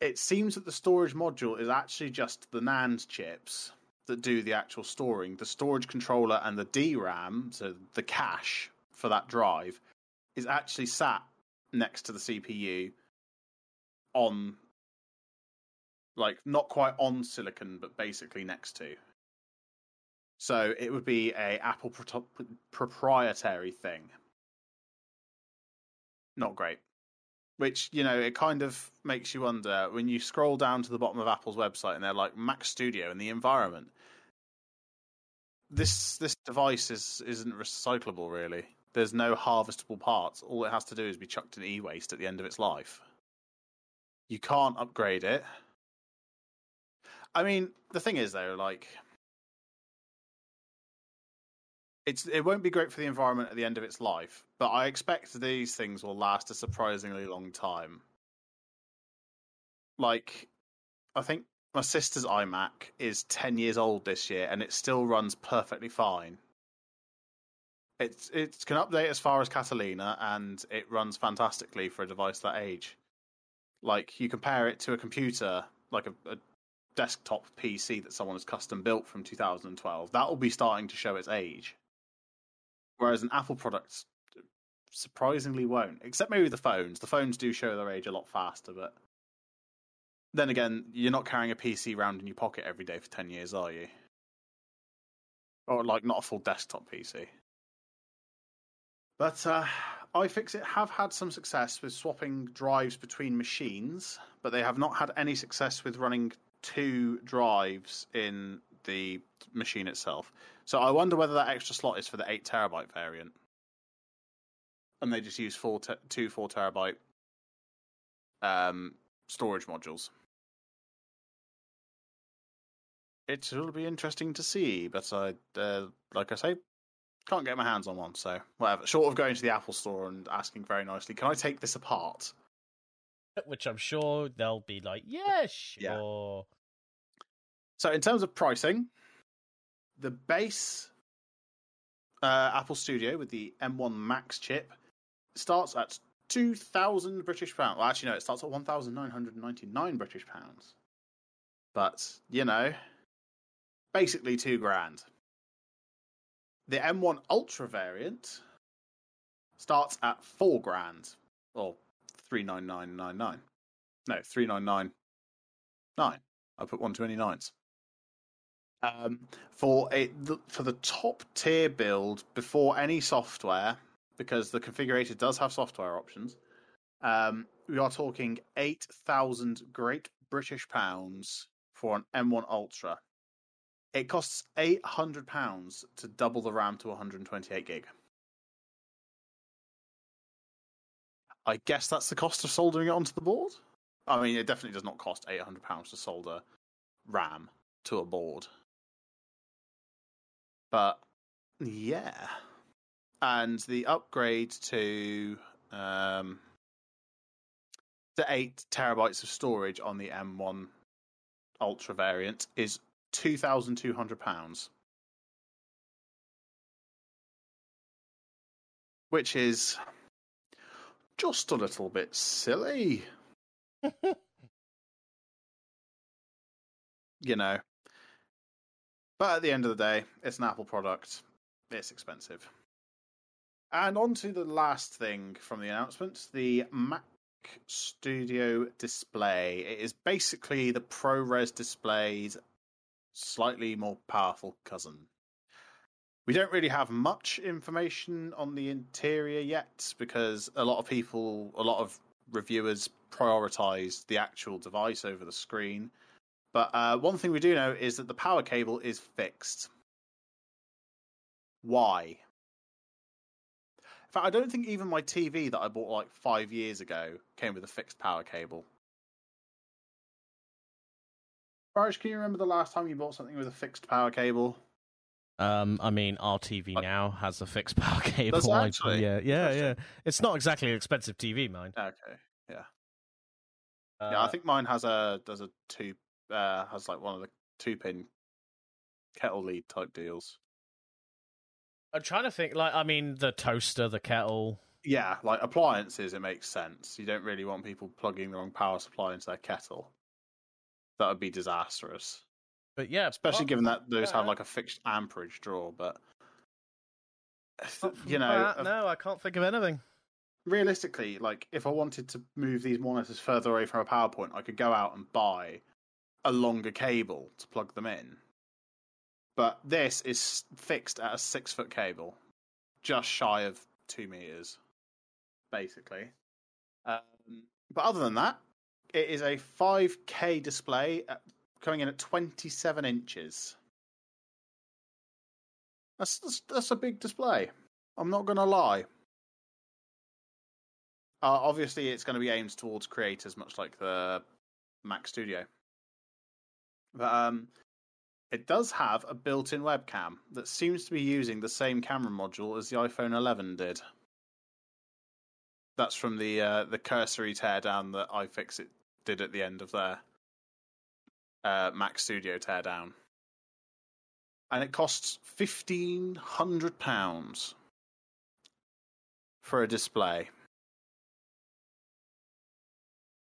it seems that the storage module is actually just the NAND chips that do the actual storing. The storage controller and the DRAM, so the cache for that drive, is actually sat next to the CPU on like not quite on silicon but basically next to. So it would be a apple pro- proprietary thing. Not great which you know it kind of makes you wonder when you scroll down to the bottom of apple's website and they're like mac studio and the environment. This this device is isn't recyclable really. There's no harvestable parts. All it has to do is be chucked in e-waste at the end of its life. You can't upgrade it. I mean, the thing is though, like it's it won't be great for the environment at the end of its life, but I expect these things will last a surprisingly long time. Like I think my sister's iMac is 10 years old this year and it still runs perfectly fine. It's it can update as far as Catalina and it runs fantastically for a device that age. Like you compare it to a computer, like a, a desktop PC that someone has custom built from 2012, that will be starting to show its age. Whereas an Apple product surprisingly won't, except maybe the phones. The phones do show their age a lot faster, but then again, you're not carrying a PC around in your pocket every day for 10 years, are you? Or like not a full desktop PC. But uh, iFixit have had some success with swapping drives between machines, but they have not had any success with running two drives in the machine itself. So I wonder whether that extra slot is for the eight terabyte variant, and they just use four te- two four terabyte um, storage modules. It will be interesting to see, but I, uh, like I say, can't get my hands on one. So whatever. Short of going to the Apple Store and asking very nicely, "Can I take this apart?" Which I'm sure they'll be like, "Yeah, sure." So in terms of pricing, the base uh, Apple Studio with the M1 Max chip starts at two thousand British pounds. Well, actually, no, it starts at one thousand nine hundred ninety-nine British pounds. But you know, basically two grand. The M1 Ultra variant starts at four grand, or three nine nine nine nine. No, three nine nine nine. I put one twenty nines. Um, for a for the top tier build before any software, because the configurator does have software options. Um, we are talking eight thousand Great British pounds for an M1 Ultra. It costs eight hundred pounds to double the RAM to one hundred twenty-eight gig. I guess that's the cost of soldering it onto the board. I mean, it definitely does not cost eight hundred pounds to solder RAM to a board. But yeah, and the upgrade to um, the eight terabytes of storage on the M1 Ultra variant is two thousand two hundred pounds, which is just a little bit silly. you know, but at the end of the day, it's an Apple product. It's expensive. And on to the last thing from the announcement the Mac Studio display. It is basically the ProRes display's slightly more powerful cousin. We don't really have much information on the interior yet because a lot of people, a lot of reviewers prioritize the actual device over the screen. But uh, one thing we do know is that the power cable is fixed. Why? In fact, I don't think even my TV that I bought like five years ago came with a fixed power cable. Raj, can you remember the last time you bought something with a fixed power cable? Um, I mean, our TV now has a fixed power cable. Does actually? Yeah, yeah, yeah. It's not exactly an expensive TV, mine. Okay, yeah, Uh, yeah. I think mine has a does a two uh has like one of the two pin kettle lead type deals. I'm trying to think. Like, I mean, the toaster, the kettle. Yeah, like appliances, it makes sense. You don't really want people plugging the wrong power supply into their kettle. That would be disastrous. But yeah, Especially given that those have like a fixed amperage draw, but you know, that, no, I can't think of anything. realistically, like if I wanted to move these monitors further away from a power point, I could go out and buy a longer cable to plug them in. But this is fixed at a six foot cable, just shy of two meters, basically. Um, but other than that, it is a 5K display at, coming in at 27 inches. That's, that's that's a big display. I'm not gonna lie. Uh, obviously, it's going to be aimed towards creators, much like the Mac Studio. But um, it does have a built-in webcam that seems to be using the same camera module as the iPhone 11 did. That's from the uh, the cursory teardown that iFixit did at the end of their uh, Mac Studio teardown, and it costs fifteen hundred pounds for a display.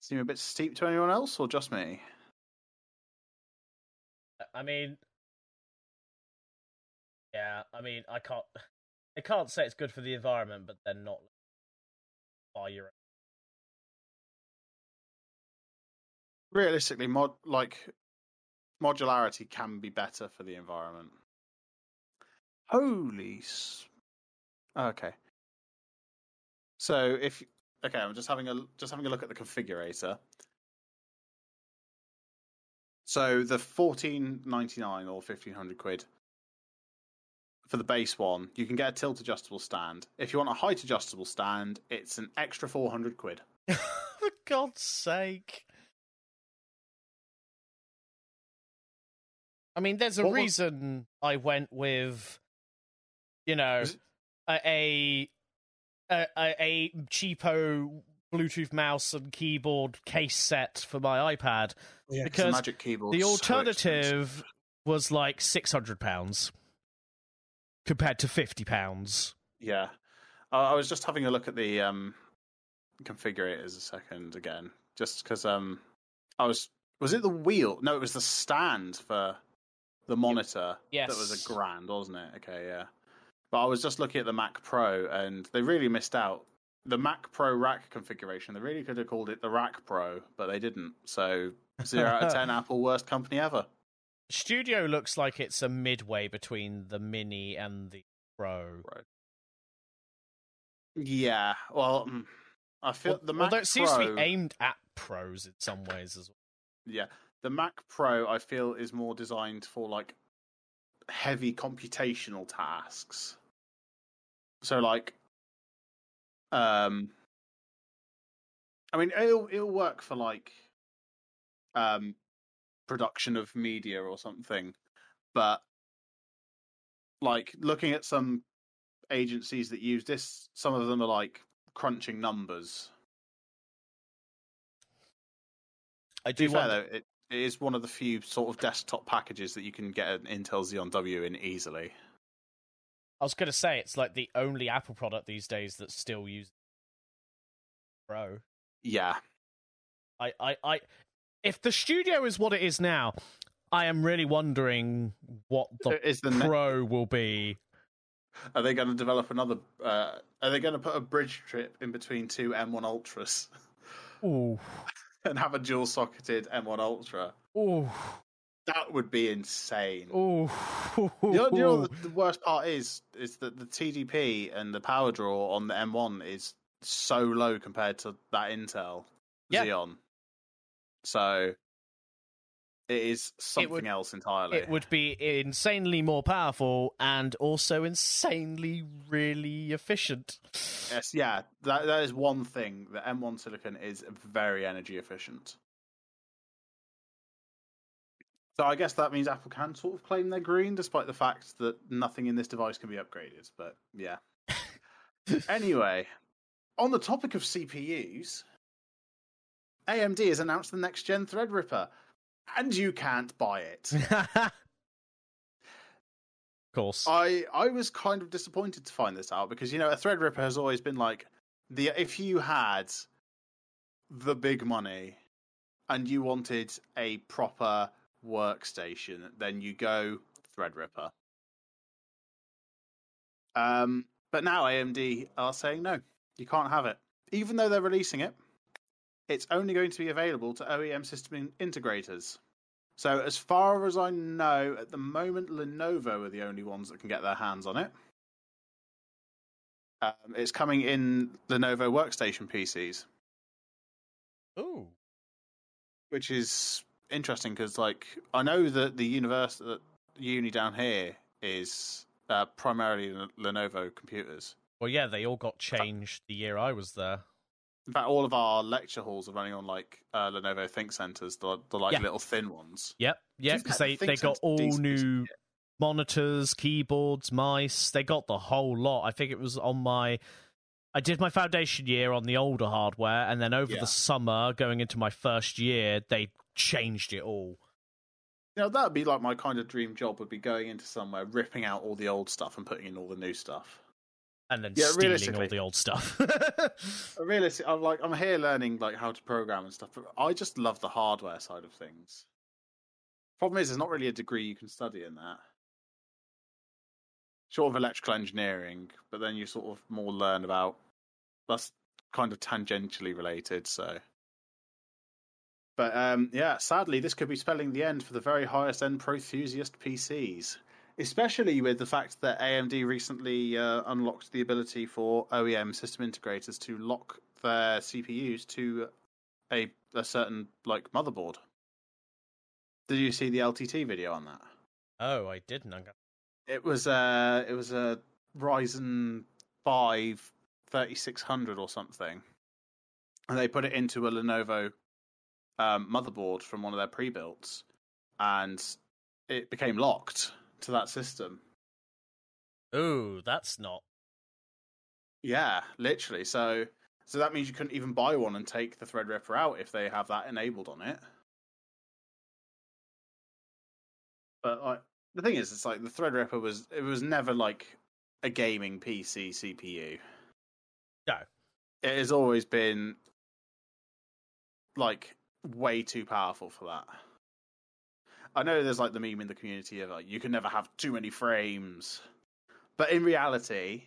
Seem a bit steep to anyone else, or just me? I mean, yeah, I mean, I can't, I can't say it's good for the environment, but then not buy your. Realistically, mod like modularity can be better for the environment. Holy, s- okay. So if okay, I'm just having a just having a look at the configurator. So the fourteen ninety nine or fifteen hundred quid for the base one, you can get a tilt adjustable stand. If you want a height adjustable stand, it's an extra four hundred quid. for God's sake! I mean, there's a What was- reason I went with, you know, a a, a a cheapo Bluetooth mouse and keyboard case set for my iPad. Yeah, Because magic keyboard. the alternative was like six hundred pounds compared to fifty pounds. Yeah, I I was just having a look at the um, configurators a second again, just because um, I was was it the wheel? No, it was the stand for the monitor. Yes, that was a grand, wasn't it? Okay, yeah. But I was just looking at the Mac Pro, and they really missed out. The Mac Pro rack configuration, they really could have called it the Rack Pro, but they didn't. So zero out of ten, Apple worst company ever. Studio looks like it's a midway between the Mini and the Pro. Right. Yeah, well, mm, I feel Al- the Mac Although it seems to be aimed at pros in some ways as well. Yeah, the Mac Pro I feel is more designed for like heavy computational tasks. So like, um, I mean, it'll it'll work for like, um, production of media or something, but like looking at some agencies that use this, some of them are like crunching numbers. I To be do fair wonder, though, it, it is one of the few sort of desktop packages that you can get an Intel Xeon W in easily. I was going to say it's like the only Apple product these days that still uses Pro. Yeah, I, I, I, if the studio is what it is now, I am really wondering what the is the ne- Pro will be. are they going to develop another? Uh, are they going to put a bridge chip in between two M1 Ultras Ooh, and have a dual socketed M1 Ultra? ooh, That would be insane. You know, you know the, the worst part is is that the TDP and the power draw on the M1 is so low compared to that Intel Yeah. Xeon. So it is something would- else entirely. It would be insanely more powerful and also insanely really efficient. Yes, yeah, that that is one thing. The M1 silicon is very energy efficient. So I guess that means Apple can sort of claim they're green, despite the fact that nothing in this device can be upgraded. But yeah. anyway, on the topic of CPUs, AMD has announced the next gen Threadripper, and you can't buy it. Of course. I I was kind of disappointed to find this out because you know a Threadripper has always been like the if you had the big money and you wanted a proper workstation, then you go Threadripper. Um, but now AMD are saying no, you can't have it, even though they're releasing it. It's only going to be available to OEM system integrators. So, as far as I know, at the moment, Lenovo are the only ones that can get their hands on it. Um, it's coming in Lenovo workstation PCs. Ooh. Which is interesting because, like, I know that the university, that uni down here is uh, primarily Lenovo computers. Well, yeah, they all got changed the year I was there. In fact, all of our lecture halls are running on like uh, Lenovo ThinkCentres, the, the like Yeah. little thin ones. Yep, yeah, because they, the they got all decent, new isn't monitors, keyboards, mice. They got the whole lot. I think it was on my. I did my foundation year on the older hardware, and then over Yeah. the summer, going into my first year, they changed it all. You know, that'd be like my kind of dream job would be going into somewhere, ripping out all the old stuff and putting in all the new stuff. And then Yeah, stealing all the old stuff. Realistically, I'm like I'm here learning like how to program and stuff, but I just love the hardware side of things. Problem is, there's not really a degree you can study in that. Short of electrical engineering, but then you sort of more learn about that's kind of tangentially related. So, but um, yeah, sadly, this could be spelling the end for the very highest end Protheusist PCs. Especially with the fact that AMD recently uh, unlocked the ability for OEM system integrators to lock their CPUs to a a certain like motherboard. Did you see the LTT video on that? oh, I didn't. It was uh it was a Ryzen 5 3600 or something. And they put it into a Lenovo um, motherboard from one of their pre-builts and it became locked to that system. Ooh, that's not. Yeah, literally. So so that means you couldn't even buy one and take the Threadripper out if they have that enabled on it. But like the thing is, it's like the Threadripper was it was never like a gaming PC CPU. No. It has always been like way too powerful for that. I know there's like the meme in the community of like you can never have too many frames. But in reality,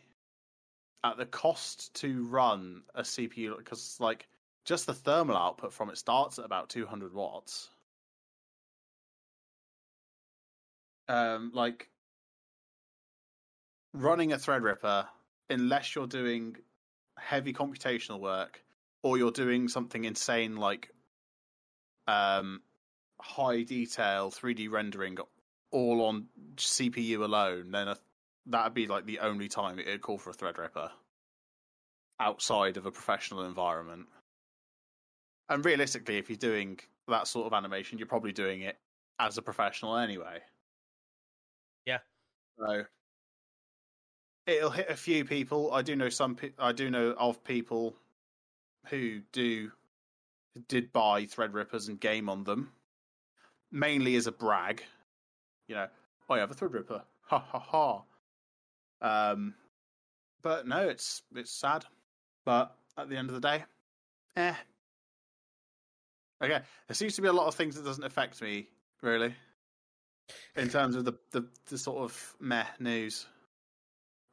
at the cost to run a CPU because like just the thermal output from it starts at about 200 watts. Um, like running a Threadripper, unless you're doing heavy computational work or you're doing something insane like um, high detail 3D rendering all on CPU alone, then a, that'd be like the only time it'd call for a Threadripper outside of a professional environment. And realistically, if you're doing that sort of animation, you're probably doing it as a professional anyway. Yeah. So it'll hit a few people. I do know some. pe- I do know of people who do did buy Threadrippers and game on them, mainly as a brag. You know, I have a Threadripper. Ha ha ha. Um, but no, it's it's sad. But at the end of the day, eh. Okay, there seems to be a lot of things that doesn't affect me really, in terms of the the, the sort of meh news.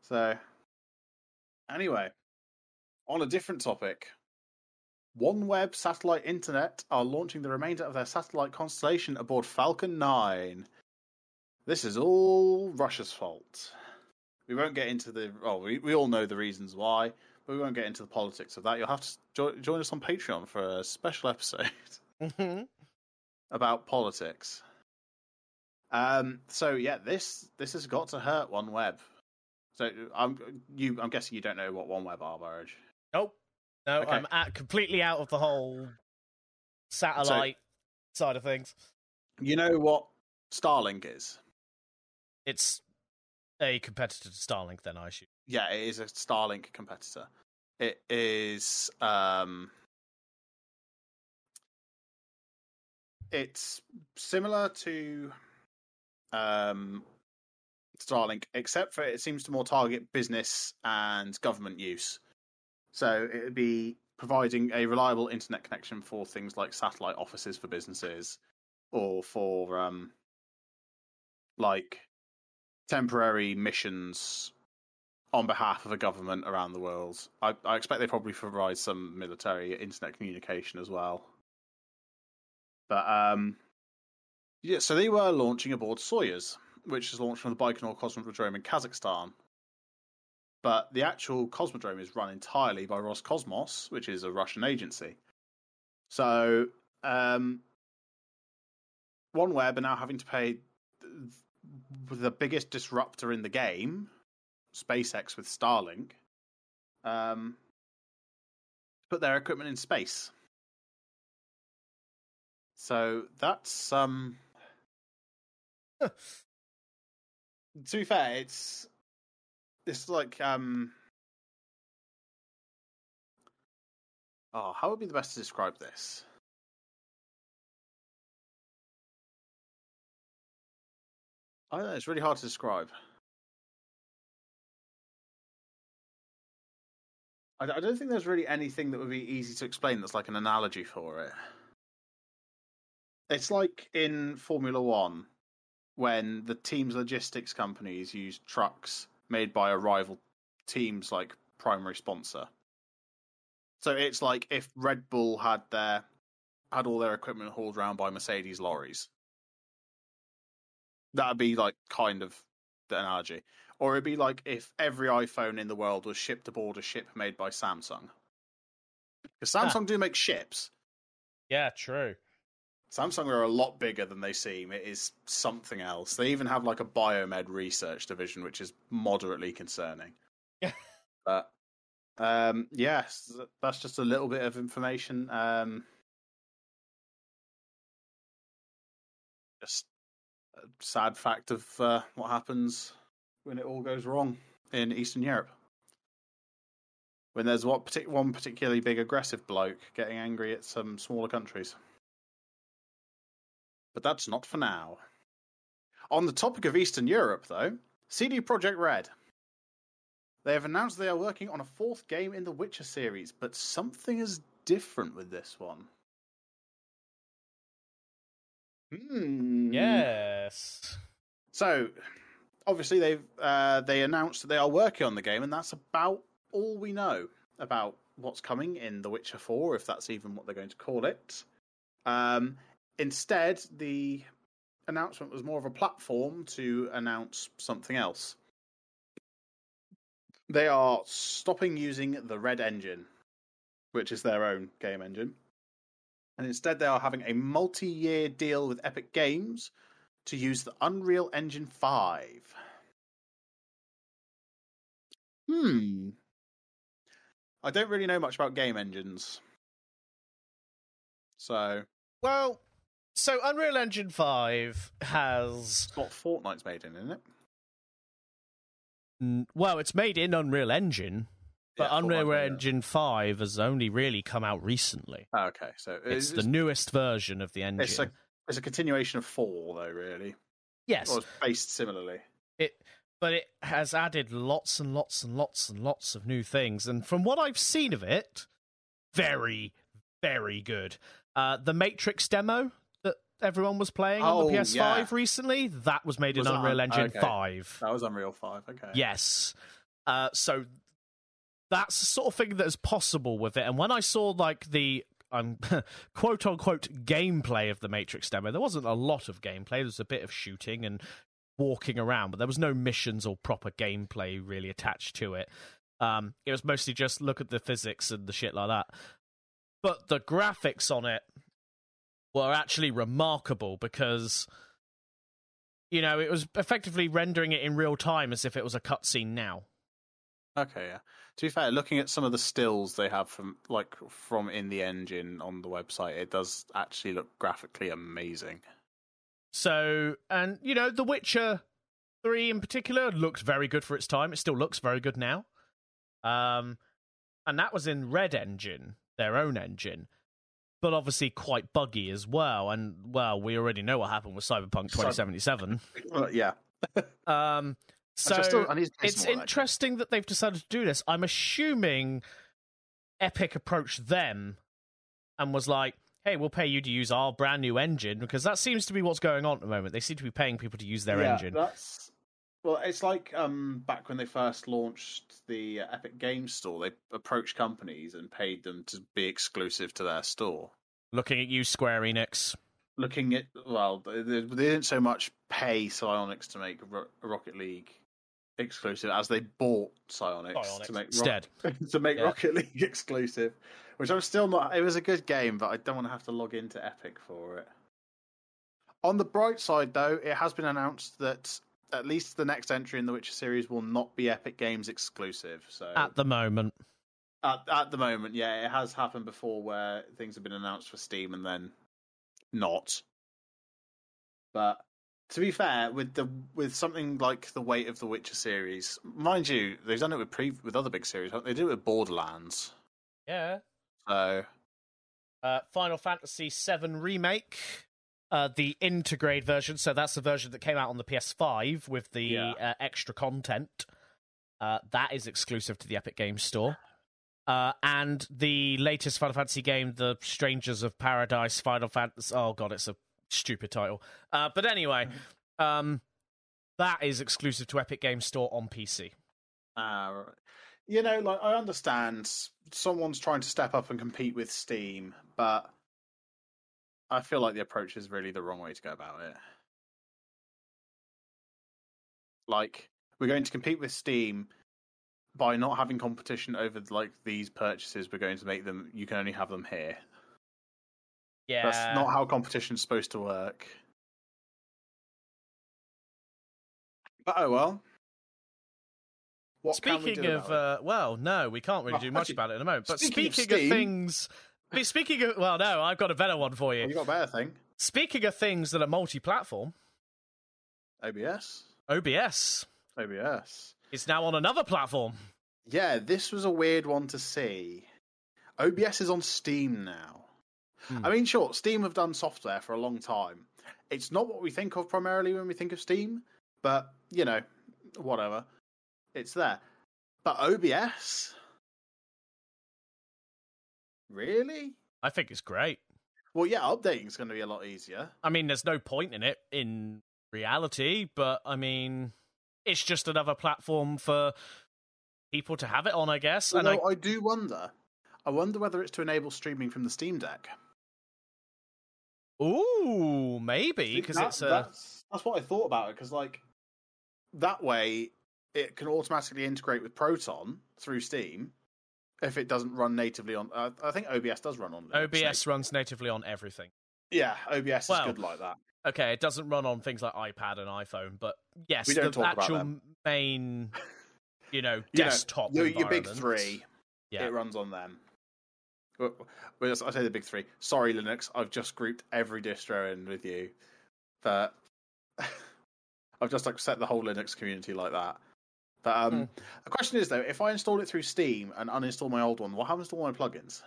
So, anyway, on a different topic, OneWeb Satellite Internet are launching the remainder of their satellite constellation aboard Falcon 9. This is all Russia's fault. We won't get into the. Oh, we, we all know the reasons why, but we won't get into the politics of that. You'll have to jo- join us on Patreon for a special episode Mhm. about politics. Um. So yeah, this this has got to hurt OneWeb. So I'm you. I'm guessing you don't know what OneWeb are, Burridge. Nope. No, Okay. I'm at, completely out of the whole satellite side of things. You know what Starlink is? It's a competitor to Starlink, then I assume. Yeah, it is a Starlink competitor. It is um it's similar to um Starlink, except for it seems to more target business and government use. So it would be providing a reliable internet connection for things like satellite offices for businesses, or for um, like temporary missions on behalf of a government around the world. I, I expect they probably provide some military internet communication as well. But um, yeah, so they were launching aboard Soyuz, which is launched from the Baikonur Cosmodrome in Kazakhstan. But the actual Cosmodrome is run entirely by Roscosmos, which is a Russian agency. So um, OneWeb are now having to pay the biggest disruptor in the game, SpaceX with Starlink, um, put their equipment in space. So that's um. to be fair, it's it's like um. Oh, how would be the best to describe this? I don't know. It's really hard to describe. I, I don't think there's really anything that would be easy to explain that's like an analogy for it. It's like in Formula One when the team's logistics companies use trucks made by a rival team's like primary sponsor. So it's like if Red Bull had their had all their equipment hauled around by Mercedes lorries. That'd be like kind of the analogy. Or it'd be like if every iPhone in the world was shipped aboard a ship made by Samsung. Because Samsung Ah. do make ships. Yeah, true. Samsung are a lot bigger than they seem. It is something else. They even have like a biomed research division, which is moderately concerning. Yeah. But um, yes, that's just a little bit of information. Um, just a sad fact of uh, what happens when it all goes wrong in Eastern Europe. When there's what one particularly big aggressive bloke getting angry at some smaller countries. But that's not for now. On the topic of Eastern Europe, though, CD Projekt Red. They have announced they are working on a fourth game in the Witcher series, but something is different with this one. Hmm. Yes. So, obviously, they've uh, they announced that they are working on the game, and that's about all we know about what's coming in The Witcher Four, if that's even what they're going to call it. Um, instead, the announcement was more of a platform to announce something else. They are stopping using the Red Engine, which is their own game engine, and instead they are having a multi-year deal with Epic Games to use the Unreal Engine 5. Hmm. I don't really know much about game engines. So, Well, so Unreal Engine 5 has. it's what Fortnite's made in, isn't it? n- Well, it's made in Unreal Engine, but Yeah, Unreal Fortnite's made in it. Engine 5 has only really come out recently. Oh, okay, so It's it's, the newest version of the engine. it's a it's a continuation of four, though, really. yes, Or it's based similarly. it, but it has added lots and lots and lots and lots of new things. And from what I've seen of it, very, very good. Uh, the Matrix demo everyone was playing on Oh, the PS5 yeah. recently, that was made Was in Unreal on- Engine okay. 5. That was Unreal Five. Okay. Yes. Uh, so that's the sort of thing that is possible with it. And when I saw like the um, quote unquote gameplay of the Matrix demo, there wasn't a lot of gameplay. There was a bit of shooting and walking around, but there was no missions or proper gameplay really attached to it. Um, it was mostly just look at the physics and the shit like that. But the graphics on it were actually remarkable because you know it was effectively rendering it in real time as if it was a cutscene now. Okay, yeah. To be fair, looking at some of the stills they have from like from in the engine on the website, it does actually look graphically amazing. So, and you know, The Witcher 3 in particular looked very good for its time. It still looks very good now. Um and that was in Red Engine, their own engine. But obviously quite buggy as well. And well, we already know what happened with Cyberpunk 2077. Well, yeah. Um, so still- I need to play it's of that interesting that they've decided to do this. I'm assuming Epic approached them and was like, "Hey, we'll pay you to use our brand new engine," because that seems to be what's going on at the moment. They seem to be paying people to use their yeah, engine. That's well, it's like um, back when they first launched the uh, Epic Games Store. They approached companies and paid them to be exclusive to their store. Looking at you, Square Enix. Looking at well, they, they they didn't so much pay Psyonix to make Ro- Rocket League exclusive as they bought Psyonix, Psyonix to make Ro- instead. to make Yeah. Rocket League exclusive, which I'm still not. It was a good game, but I don't want to have to log into Epic for it. On the bright side, though, it has been announced that at least the next entry in the Witcher series will not be Epic Games exclusive. So At the moment, at, at the moment, yeah, it has happened before where things have been announced for Steam and then not. But to be fair, with the with something like the weight of the Witcher series, mind you, they've done it with pre with other big series. They do it with Borderlands. yeah. So Uh, Final Fantasy VII remake, uh, the Intergrade version. So that's the version that came out on the PS5 with the Yeah. uh, extra content. Uh, that is exclusive to the Epic Games Store. Uh, and the latest Final Fantasy game, The Strangers of Paradise, Final Fantasy. Oh god, it's a stupid title. Uh, but anyway, um, that is exclusive to Epic Games Store on PC. Uh, you know, like I understand someone's trying to step up and compete with Steam, but I feel like the approach is really the wrong way to go about it. Like we're going to compete with Steam by not having competition over like these purchases. We're going to make them. You can only have them here. Yeah, That's not how competition's supposed to work. But oh well. What can we speaking of, uh, well, no, we can't really do much actually, about it at the moment. But speaking speaking, of of, things, speaking of, well, no, I've got a better one for you. you got a better thing? Speaking of things that are multi-platform, OBS. OBS OBS. It's now on another platform. Yeah, this was a weird one to see. OBS is on Steam now. Hmm. I mean, sure, Steam have done software for a long time. It's not what we think of primarily when we think of Steam, but you know, whatever. It's there. But OBS? Really? I think it's great. Well, yeah, updating is going to be a lot easier. I mean, there's no point in it in reality, but I mean, it's just another platform for people to have it on, I guess. And I, Although I do wonder. I wonder whether it's to enable streaming from the Steam Deck. ooh, maybe because it's a that's that's what I thought about it because like that way it can automatically integrate with Proton through Steam if it doesn't run natively on. Uh, I think OBS does run on Linux, OBS runs natively on everything. Yeah, OBS Well, is good like that. Okay, it doesn't run on things like iPad and iPhone, but yes, We don't the talk actual main, you know, You know, desktop. your, your big three, Yeah. it runs on them. Well, well, I say the big three. Sorry, Linux. I've just grouped every distro in with you, but I've just like set the whole Linux community like that. But um, Hmm. the question is though, if I install it through Steam and uninstall my old one, what happens to all my plugins?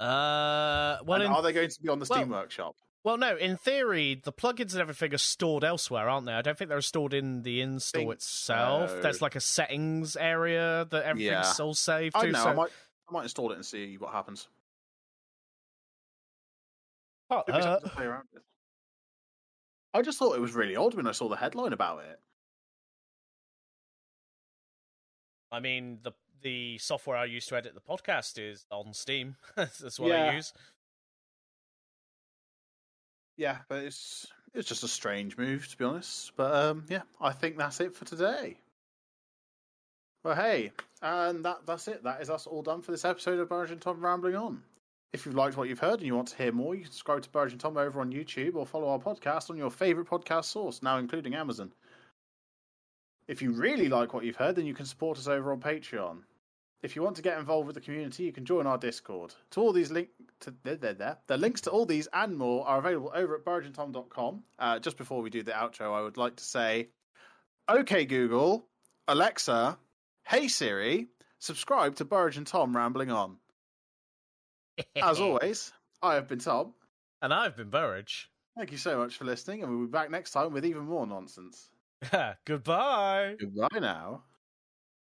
Uh, well, in, are they going to be on the Steam well- Workshop? well, no. In theory, the plugins and everything are stored elsewhere, aren't they? I don't think they're stored in the install itself. so. There's like a settings area that everything's Yeah. all saved I to. don't know. so I might, I might install it and see what happens. Can't It'd be hurt. something to play around with. I just thought it was really odd when I saw the headline about it. I mean, the the software I use to edit the podcast is on Steam. That's what Yeah. I use. Yeah, but it's it's just a strange move to be honest. But um, yeah, I think that's it for today. Well, hey, and that that's it. That is us all done for this episode of Burge and Tom Rambling On. If you've liked what you've heard and you want to hear more, you can subscribe to Burge and Tom over on YouTube or follow our podcast on your favourite podcast source, now including Amazon. If you really like what you've heard, then you can support us over on Patreon. If you want to get involved with the community, you can join our Discord. To all these link to there, there, there. The links to all these and more are available over at burgeontom.com. Uh, just before we do the outro, I would like to say, okay, Google, Alexa, hey Siri, subscribe to Burge and Tom Rambling On. As always, I have been Tom, and I've been Burridge. Thank you so much for listening, and we'll be back next time with even more nonsense. Goodbye. Goodbye now.